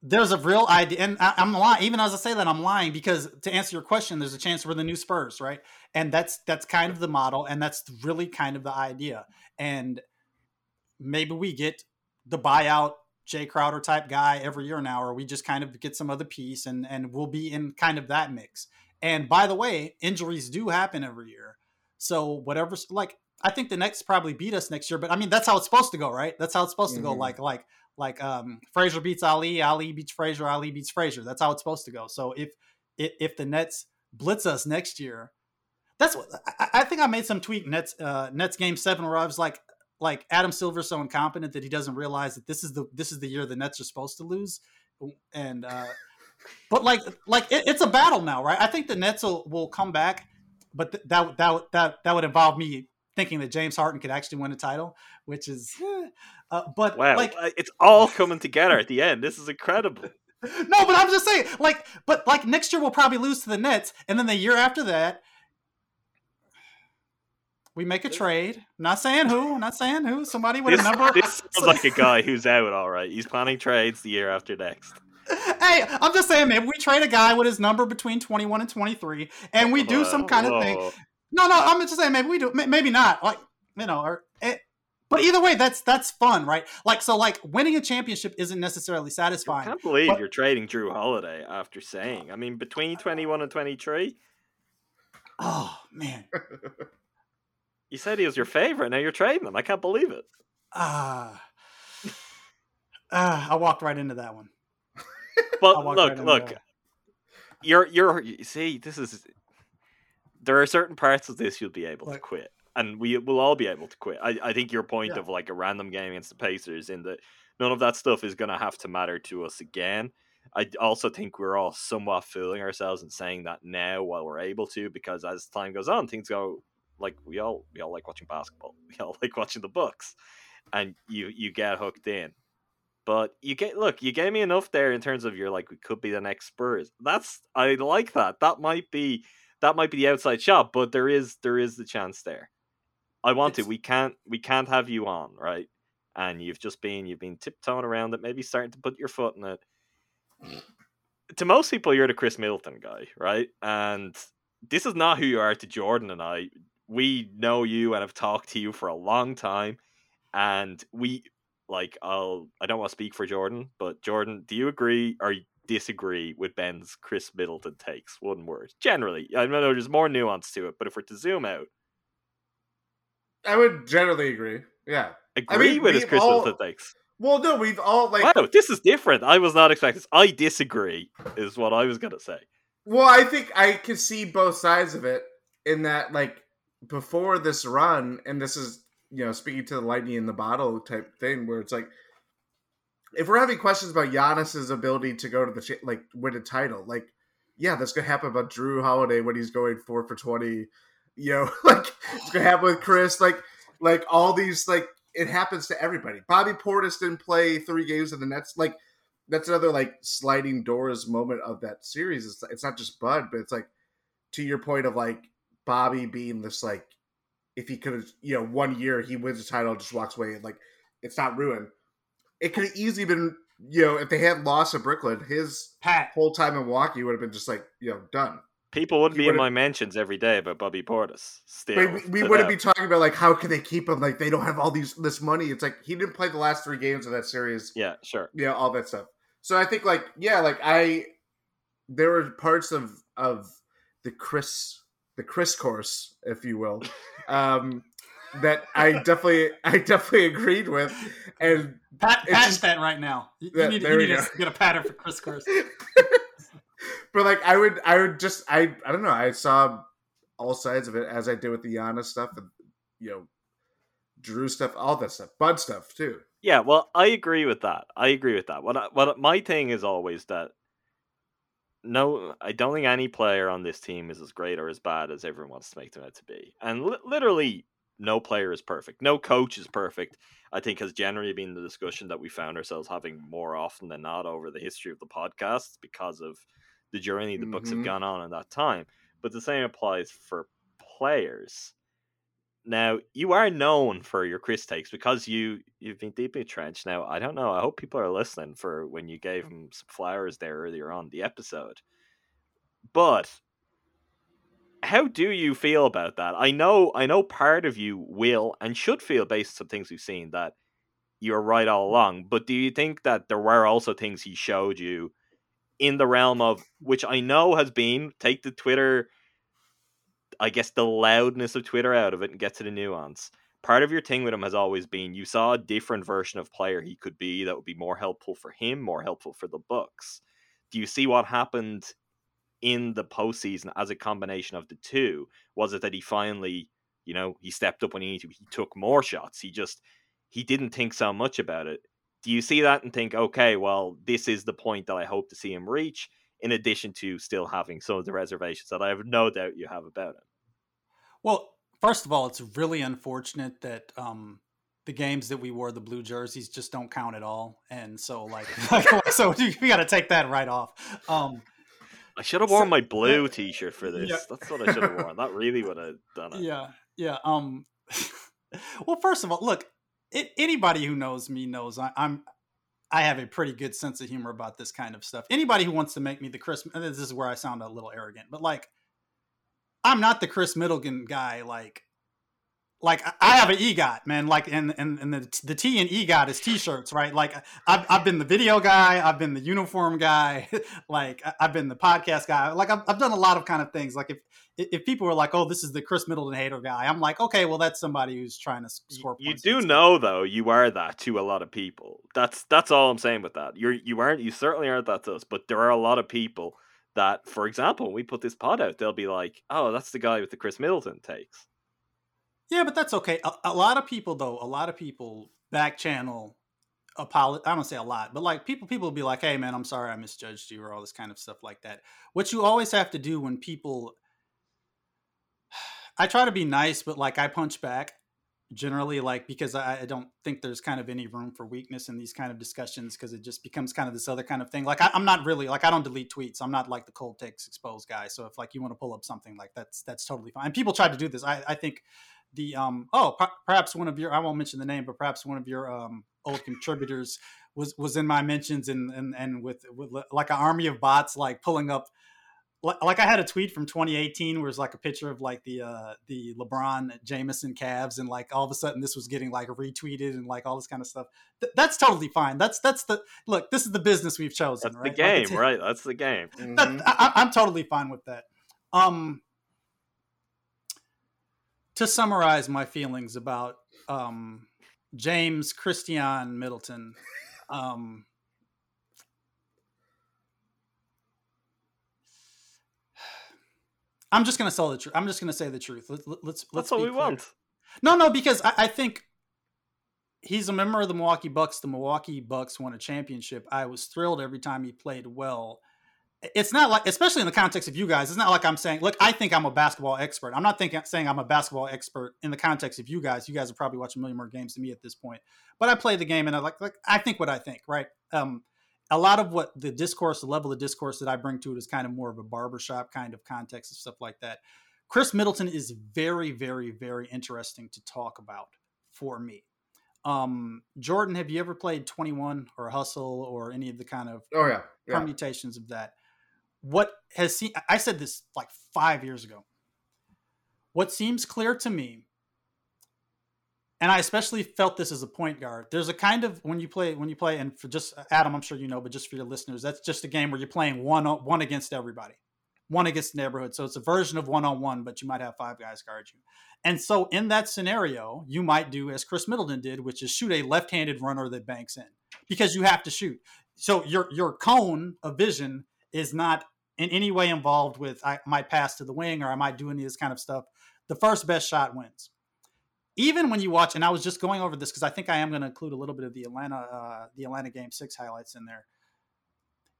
there's a real idea, and I, am lying. Even as I say that, I'm lying because to answer your question, there's a chance we're the new Spurs, right? And that's that's kind of the model, and that's really kind of the idea. And maybe we get the buyout Jae Crowder type guy every year now, or we just kind of get some other piece, and and we'll be in kind of that mix. And by the way, injuries do happen every year, so whatever, like. I think the Nets probably beat us next year, but I mean that's how it's supposed to go, right? That's how it's supposed mm-hmm. to go. Mm-hmm. Like like like um, Frazier beats Ali, Ali beats Frazier, Ali beats Frazier. That's how it's supposed to go. So if if, the Nets blitz us next year, that's what I, I think. I made some tweet Nets uh, Nets game seven where I was like like Adam Silver's so incompetent that he doesn't realize that this is the this is the year the Nets are supposed to lose, and uh, but like like it, it's a battle now, right? I think the Nets will, will come back, but th- that that that that would involve me thinking that James Harden could actually win a title, which is, uh, but wow, like it's all coming together at the end. This is incredible. no, but I'm just saying, like, but like next year we'll probably lose to the Nets, and then the year after that. We make a trade. I'm not saying who. I'm not saying who. Somebody with this, a number. This sounds like a guy who's out. All right, he's planning trades the year after next. Hey, I'm just saying, maybe we trade a guy with his number between 21 and 23, and we do some kind of thing. No, no, I'm just saying maybe we do, maybe not. Like you know, or it, eh, but either way, that's that's fun, right? Like so, like winning a championship isn't necessarily satisfying. I can't believe but, you're trading Jrue Holiday after saying. I mean, between 21 and 23. Oh man. You said he was your favorite. Now you're trading him. I can't believe it. Ah, ah, I walked right into that one. But look, right look, you're you're you see, this is there are certain parts of this you'll be able to quit, and we will all be able to quit. I, I think your point Yeah. of like a random game against the Pacers in that none of that stuff is going to have to matter to us again. I also think we're all somewhat fooling ourselves and saying that now while we're able to, because as time goes on, things go like we all we all like watching basketball. We all like watching the Bucks, and you you get hooked in. But you get look, you gave me enough there in terms of you're like we could be the next Spurs. That's I like that. That might be that might be the outside shot, but there is there is the chance there. I want It's- to. We can't we can't have you on, right? And you've just been you've been tiptoeing around it, maybe starting to put your foot in it. To most people, you're the Khris Middleton guy, right? And this is not who you are to Jordan and I. We know you and have talked to you for a long time, and we like I'll I don't want to speak for Jordan, but Jordan, do you agree or disagree with Ben's Khris Middleton takes? One word. Generally, I know there's more nuance to it, but if we're to zoom out, I would generally agree. Yeah. agree mean, with his Khris all- Middleton takes. Well, no, we've all like. wow, this is different. I was not expecting this. I disagree, is what I was gonna say. Well, I think I can see both sides of it in that, like, before this run, and this is, you know, speaking to the lightning in the bottle type thing, where it's like, if we're having questions about Giannis's ability to go to the like win a title, like, yeah, that's gonna happen about Jrue Holiday when he's going four for twenty. You know, like it's gonna happen with Khris, like, like all these, like, it happens to everybody. Bobby Portis didn't play three games in the Nets, like that's another like sliding doors moment of that series. It's, it's not just Bud, but it's like to your point of like Bobby being this like if he could have you know one year he wins the title just walks away and like it's not ruined. It could have easily been you know if they had lost to Brooklyn, his Pat, whole time in Milwaukee would have been just like you know done. People wouldn't He be in my mansions every day about Bobby Portis. Still, we, we wouldn't them. be talking about like how can they keep him like they don't have all these this money. It's like he didn't play the last three games of that series. Yeah, sure. yeah, all that stuff. So I think like yeah, like I there were parts of of the Khris the Khris course, if you will, um, that I definitely I definitely agreed with, and Pat, It's patch just- that right now. You, you Yeah, need, you need to get a pattern for Khris Course. but like I would I would just I I don't know I saw all sides of it as I did with the Yana stuff and you know Jrue stuff, all that stuff, Bud stuff too. Yeah, well, I agree with that. I agree with that. What I, what my thing is always that no, I don't think any player on this team is as great or as bad as everyone wants to make them out to be. And li- literally, no player is perfect. No coach is perfect. I think has generally been the discussion that we found ourselves having more often than not over the history of the podcast because of the journey the Bucks have Mhm. gone on in that time. But the same applies for players. Now you are known for your Khris takes because you you've been deeply entrenched. Now I don't know. I hope people are listening for when you gave him some flowers there earlier on the episode. But how do you feel about that? I know I know part of you will and should feel based on things we've seen that you're right all mm-hmm. along. But do you think that there were also things he showed you in the realm of which I know has been take the Twitter I guess the loudness of Twitter out of it and get to the nuance. Part of your thing with him has always been you saw a different version of player he could be that would be more helpful for him, more helpful for the Bucks. Do you see what happened in the postseason as a combination of the two? Was it that he finally, you know, he stepped up when he needed to, he took more shots, he just he didn't think so much about it. Do you see that and think, okay, well, this is the point that I hope to see him reach? in addition to still having some of the reservations that I have no doubt you have about him. Well, first of all, it's really unfortunate that um, the games that we wore the blue jerseys just don't count at all, and so like, so you, got to take that right off. Um, I should have worn So- my blue T-shirt for this. Yeah. That's what I should have worn. That really would have done it. yeah, yeah. Um, well, first of all, look, it, anybody who knows me knows I, I'm. I have a pretty good sense of humor about this kind of stuff. Anybody who wants to make me the Khris, this is where I sound a little arrogant, but like, I'm not the Khris Middleton guy. Like, like I have an EGOT, man. Like, and and, and the the T in EGOT is t-shirts, right? Like, I've, I've been the video guy, I've been the uniform guy, like I've been the podcast guy. Like, I've, I've done a lot of kind of things. Like, if if people were like, "Oh, this is the Khris Middleton hater guy," I'm like, okay, well, that's somebody who's trying to score. You do know, though, you are that to a lot of people. That's that's all I'm saying with that. You're you aren't you certainly aren't that to us, but there are a lot of people that, for example, when we put this pod out, they'll be like, "Oh, that's the guy with the Khris Middleton takes." Yeah, but that's okay. A, a lot of people, though, a lot of people back channel apology. I don't say a lot, but like people, people will be like, "Hey, man, I'm sorry I misjudged you," or all this kind of stuff like that. What you always have to do when people, I try to be nice, but like I punch back generally, like because I, I don't think there's kind of any room for weakness in these kind of discussions because it just becomes kind of this other kind of thing. Like I, I'm not really like I don't delete tweets. I'm not like the cold takes exposed guy. So if like you want to pull up something like that's that's totally fine. And people try to do this. I, I think the um oh p- perhaps one of your I won't mention the name, but perhaps one of your um old contributors was was in my mentions and and and with with like an army of bots like pulling up like I had a tweet from 2018 where it's like a picture of like the uh the LeBron Jameson Cavs and like all of a sudden this was getting like retweeted and like all this kind of stuff. Th- that's totally fine. That's that's the look. This is the business we've chosen. That's right? the game, like right? That's the game. Mm-hmm. I, I'm totally fine with that. Um, to summarize my feelings about um, James Christian Middleton, um, I'm just gonna tell the truth. I'm just gonna say the truth. Let, us let's let's. That's what we clear. want. No, no, because I, I think he's a member of the Milwaukee Bucks. The Milwaukee Bucks won a championship. I was thrilled every time he played well it's not like, especially in the context of you guys, it's not like I'm saying, look, I think I'm a basketball expert. I'm not thinking saying I'm a basketball expert in the context of you guys. You guys have probably watched a million more games than me at this point. But I play the game and I like, like I think what I think, right? Um, a lot of what the discourse, the level of discourse that I bring to it is kind of more of a barbershop kind of context and stuff like that. Khris Middleton is very, very, very interesting to talk about for me. Um, Jordan, have you ever played 21 or Hustle or any of the kind of oh yeah, yeah. permutations of that? What has seen I said this like 5 years ago. What seems clear to me and I especially felt this as a point guard. There's a kind of when you play when you play and for just Adam, I'm sure you know, but just for your listeners, that's just a game where you're playing one one against everybody, one against the neighborhood. So it's a version of one on one, but you might have five guys guard you. And so in that scenario, you might do as Khris Middleton did, which is shoot a left-handed runner that banks in because you have to shoot. So your your cone of vision is not in any way involved with I might pass to the wing or I might do any of this kind of stuff, the first best shot wins. Even when you watch, and I was just going over this because I think I am going to include a little bit of the Atlanta uh, the Atlanta Game Six highlights in there.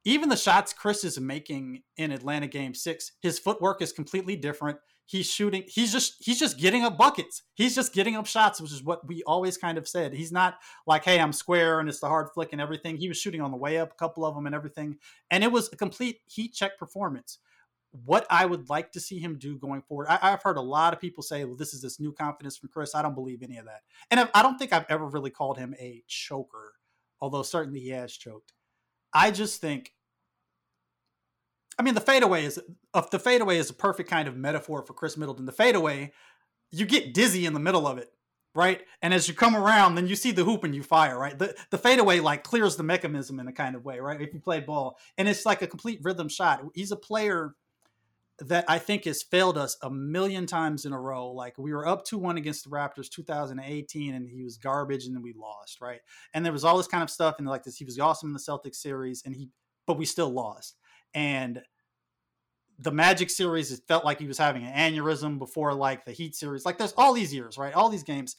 Even the shots Khris is making in Atlanta Game Six, his footwork is completely different. He's shooting he's just he's just getting up buckets. He's just getting up shots which is what we always kind of said. He's not like hey i'm square and it's the hard flick and everything. He was shooting on the way up a couple of them and everything and it was a complete heat check performance. What i would like to see him do going forward I, have heard a lot of people say well this is this new confidence from Khris. i don't believe any of that. And i don't think i've ever really called him a choker although certainly he has choked i just think I mean, the fadeaway is uh, the fadeaway is a perfect kind of metaphor for Khris Middleton. The fadeaway, you get dizzy in the middle of it, right? And as you come around, then you see the hoop and you fire, right? The the fadeaway like clears the mechanism in a kind of way, right? If you play ball, and it's like a complete rhythm shot. He's a player that I think has failed us a million times in a row. Like we were up 2 1 against the Raptors 2018, and he was garbage, and then we lost, right? And there was all this kind of stuff, and like this, he was awesome in the Celtics series, and he, but we still lost and the Magic series, it felt like he was having an aneurysm before like the Heat series. Like there's all these years, right? All these games.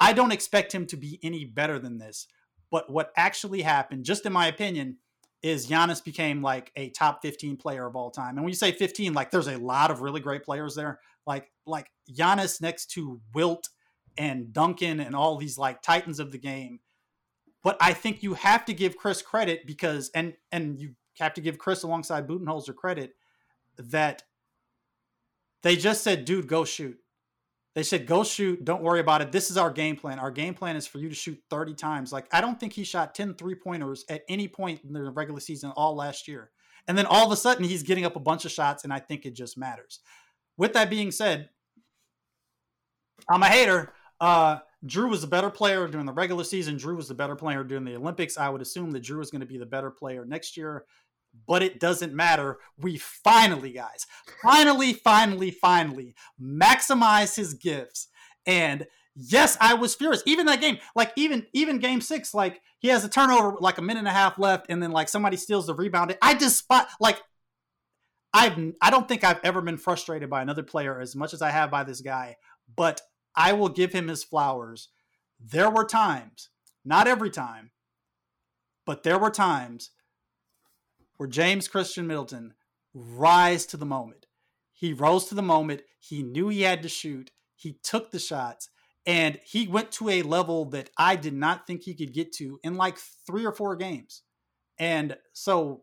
I don't expect him to be any better than this. But what actually happened, just in my opinion, is Giannis became like a top 15 player of all time. And when you say 15, like there's a lot of really great players there. Like like Giannis next to Wilt and Duncan and all these like titans of the game. But I think you have to give Khris credit because and and you have to give Khris alongside Budenholzer credit that they just said, dude, go shoot. They said, go shoot. Don't worry about it. This is our game plan. Our game plan is for you to shoot 30 times. Like, I don't think he shot 10 three pointers at any point in the regular season all last year. And then all of a sudden, he's getting up a bunch of shots, and I think it just matters. With that being said, I'm a hater. Uh, Jrue was a better player during the regular season. Jrue was the better player during the Olympics. I would assume that Jrue is going to be the better player next year, but it doesn't matter. We finally, guys, finally, finally, finally maximize his gifts. And yes, I was furious. Even that game, like even even game six, like he has a turnover, like a minute and a half left, and then like somebody steals the rebound. I just spot like I've I don't think I've ever been frustrated by another player as much as I have by this guy, but I will give him his flowers. There were times, not every time, but there were times where James Christian Middleton rise to the moment. He rose to the moment. He knew he had to shoot. He took the shots and he went to a level that I did not think he could get to in like 3 or 4 games. And so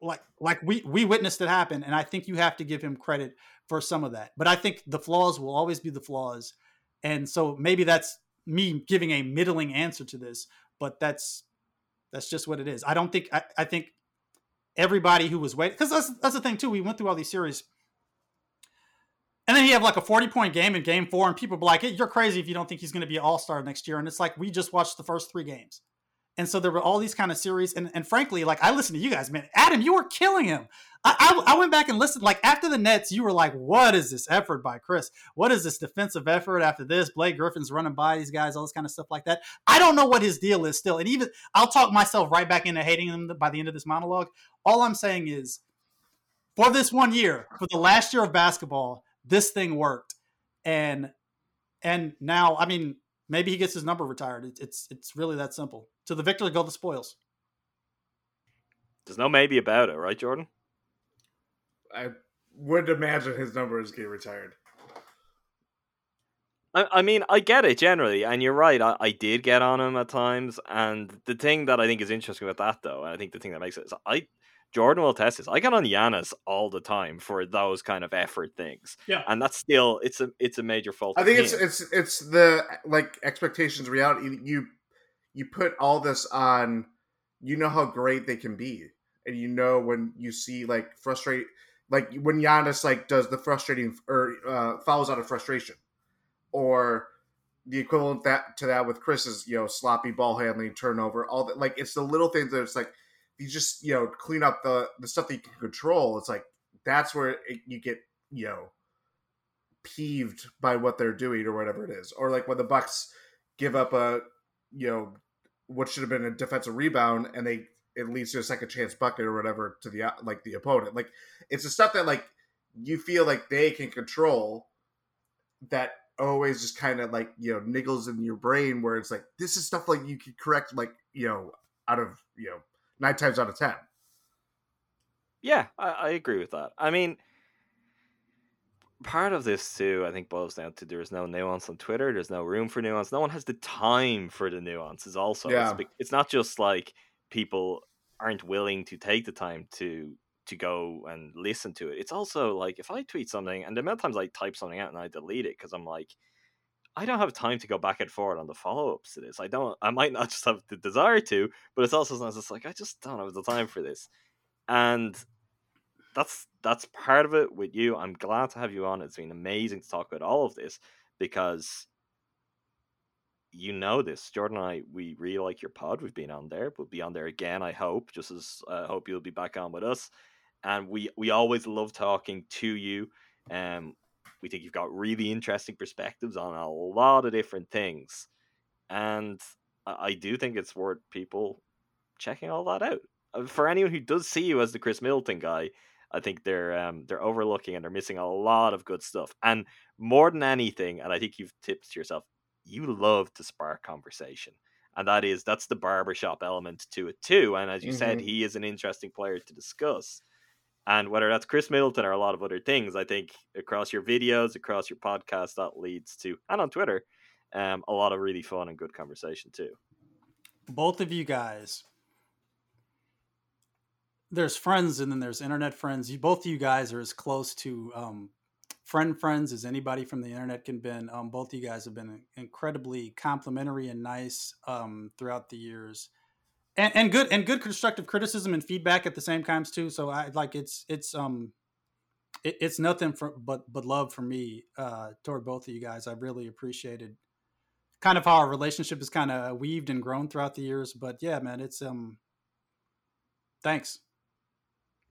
like like we we witnessed it happen and I think you have to give him credit for some of that. But I think the flaws will always be the flaws and so maybe that's me giving a middling answer to this, but that's that's just what it is. I don't think I, I think everybody who was waiting because that's that's the thing too. We went through all these series, and then he have like a forty point game in game four, and people be like, hey, "You're crazy if you don't think he's going to be an all star next year." And it's like we just watched the first three games, and so there were all these kind of series. And and frankly, like I listened to you guys, man. Adam, you were killing him. I, I, I went back and listened. Like after the Nets, you were like, "What is this effort by Khris? What is this defensive effort after this? Blake Griffin's running by these guys, all this kind of stuff like that." I don't know what his deal is still, and even I'll talk myself right back into hating him by the end of this monologue. All I'm saying is, for this one year, for the last year of basketball, this thing worked, and and now, I mean, maybe he gets his number retired. It's it's, it's really that simple. To the victor go the spoils. There's no maybe about it, right, Jordan? I would imagine his numbers get retired. I, I mean, I get it generally, and you're right. I, I did get on him at times, and the thing that I think is interesting about that, though, and I think the thing that makes it is I Jordan will test this. I get on Giannis all the time for those kind of effort things. Yeah, and that's still it's a it's a major fault. I think it's him. it's it's the like expectations reality. You you put all this on. You know how great they can be, and you know when you see like frustrate like when Giannis like does the frustrating or uh, fouls out of frustration, or the equivalent that to that with Khris's you know sloppy ball handling, turnover, all that. Like it's the little things that it's like you just you know clean up the the stuff that you can control. It's like that's where it, you get you know peeved by what they're doing or whatever it is, or like when the Bucks give up a you know what should have been a defensive rebound and they it leads to a second chance bucket or whatever to the like the opponent. Like it's the stuff that like you feel like they can control that always just kind of like you know niggles in your brain where it's like this is stuff like you can correct like you know out of you know nine times out of ten. Yeah, I, I agree with that. I mean, part of this too, I think, boils down to there's no nuance on Twitter. There's no room for nuance. No one has the time for the nuances. Also, yeah. it's, it's not just like people aren't willing to take the time to to go and listen to it. It's also like if I tweet something and the amount of times I type something out and I delete it because I'm like, I don't have time to go back and forth on the follow ups to this. I don't. I might not just have the desire to, but it's also it's like I just don't have the time for this, and that's that's part of it with you. I'm glad to have you on. It's been amazing to talk about all of this because you know this. Jordan and I, we really like your pod. We've been on there. We'll be on there again, I hope, just as I uh, hope you'll be back on with us. And we, we always love talking to you. Um, we think you've got really interesting perspectives on a lot of different things. And I do think it's worth people checking all that out. Uh, for anyone who does see you as the Khris Middleton guy, I think they're um, they're overlooking and they're missing a lot of good stuff. And more than anything, and I think you've tipped yourself, you love to spark conversation and that is that's the barbershop element to it too and as you mm-hmm. said he is an interesting player to discuss and whether that's khris middleton or a lot of other things i think across your videos across your podcast that leads to and on twitter um, a lot of really fun and good conversation too. Both of you guys there's friends and then there's internet friends. You both of you guys are as close to um, friend friends as anybody from the internet can been. Um, both of you guys have been incredibly complimentary and nice um, throughout the years, and, and good and good constructive criticism and feedback at the same times too. So I like it's it's um it, it's nothing for but but love for me uh, toward both of you guys. I really appreciated kind of how our relationship is kind of weaved and grown throughout the years. But yeah, man, it's um, thanks.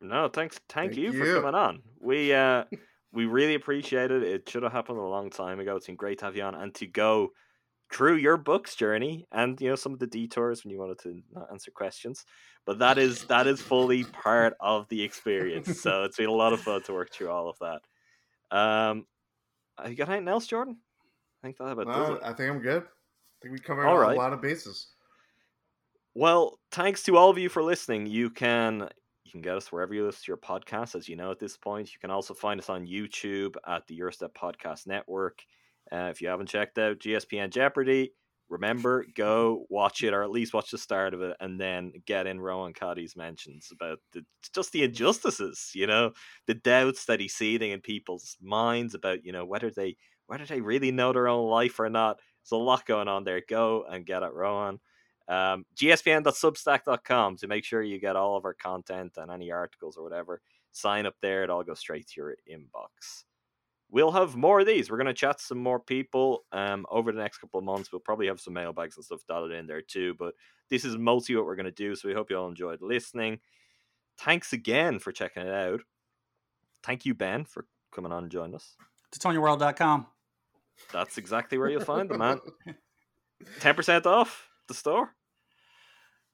No, thanks. Thank, Thank you, you. for coming on. We uh we really appreciate it. It should have happened a long time ago. It's been great to have you on and to go through your book's journey and you know some of the detours when you wanted to not answer questions. But that is that is fully part of the experience. So it's been a lot of fun to work through all of that. Um have you got anything else, Jordan? I think that about No. I think I'm good. I think we covered a lot of bases. Well, thanks to all of you for listening. You can you can get us wherever you listen to your podcast, as you know at this point. You can also find us on YouTube at the Eurostep Podcast Network. Uh, if you haven't checked out GSPN Jeopardy, remember go watch it or at least watch the start of it, and then get in Rowan Coddy's mentions about the just the injustices, you know, the doubts that he's seeding in people's minds about you know whether they whether they really know their own life or not. There's a lot going on there. Go and get it, Rowan um, gspn.substack.com to make sure you get all of our content and any articles or whatever. Sign up there, it all goes straight to your inbox. We'll have more of these. We're going to chat some more people um, over the next couple of months. We'll probably have some mailbags and stuff dotted in there too. But this is mostly what we're going to do. So we hope you all enjoyed listening. Thanks again for checking it out. Thank you, Ben, for coming on and joining us. To TonyWorld.com. That's exactly where you'll find them, man. 10% off the store.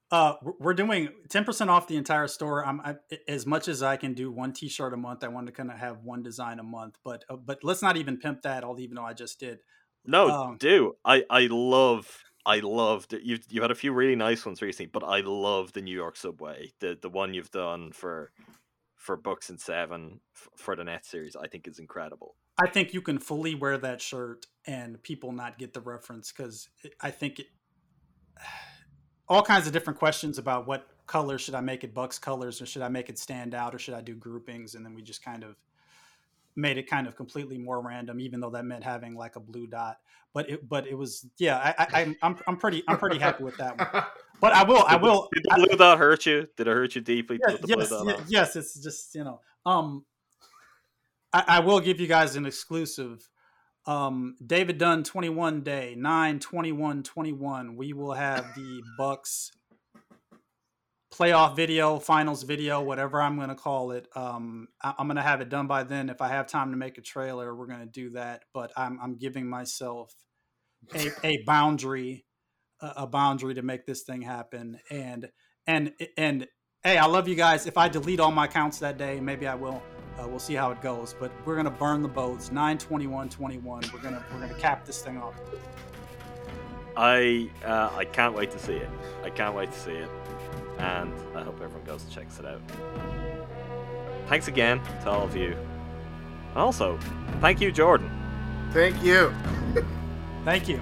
Uh, we're- doing 10% off the entire store. I'm I, as much as I can do one t-shirt a month. I want to kind of have one design a month, but uh, but let's not even pimp that. I'll even though I just did. No, Um, do I? I love. I loved you've you've had a few really nice ones recently, but I love the New York subway. The the one you've done for for Bucks and seven f- for the net series, I think is incredible. I think you can fully wear that shirt and people not get the reference because I think it, all kinds of different questions about what color should I make it Bucks colors or should I make it stand out or should I do groupings and then we just kind of made it kind of completely more random even though that meant having like a blue dot but it but it was yeah I, I I'm- I'm I'm pretty I'm pretty happy with that one but I will I will Did the blue dot hurt you? Did it hurt you deeply? yeah, put the blue yes, dot yes, it's just you know. Um, I, I will give you guys an exclusive. Um, David Dunn, twenty one day 9 21 21. We will have the Bucks playoff video, finals video, whatever I'm going to call it. Um, I, I'm going to have it done by then. If I have time to make a trailer, we're going to do that. But I'm I'm giving myself a, a boundary a a boundary to make this thing happen and and and hey i love you guys if i delete all my accounts that day maybe i will uh, we'll see how it goes but we're gonna burn the boats 921 21 we're gonna we're gonna cap this thing off I uh, I can't wait to see it. I can't wait to see it, and I hope everyone goes and checks it out. Thanks again to all of you. And also, thank you, Jordan. Thank you. thank you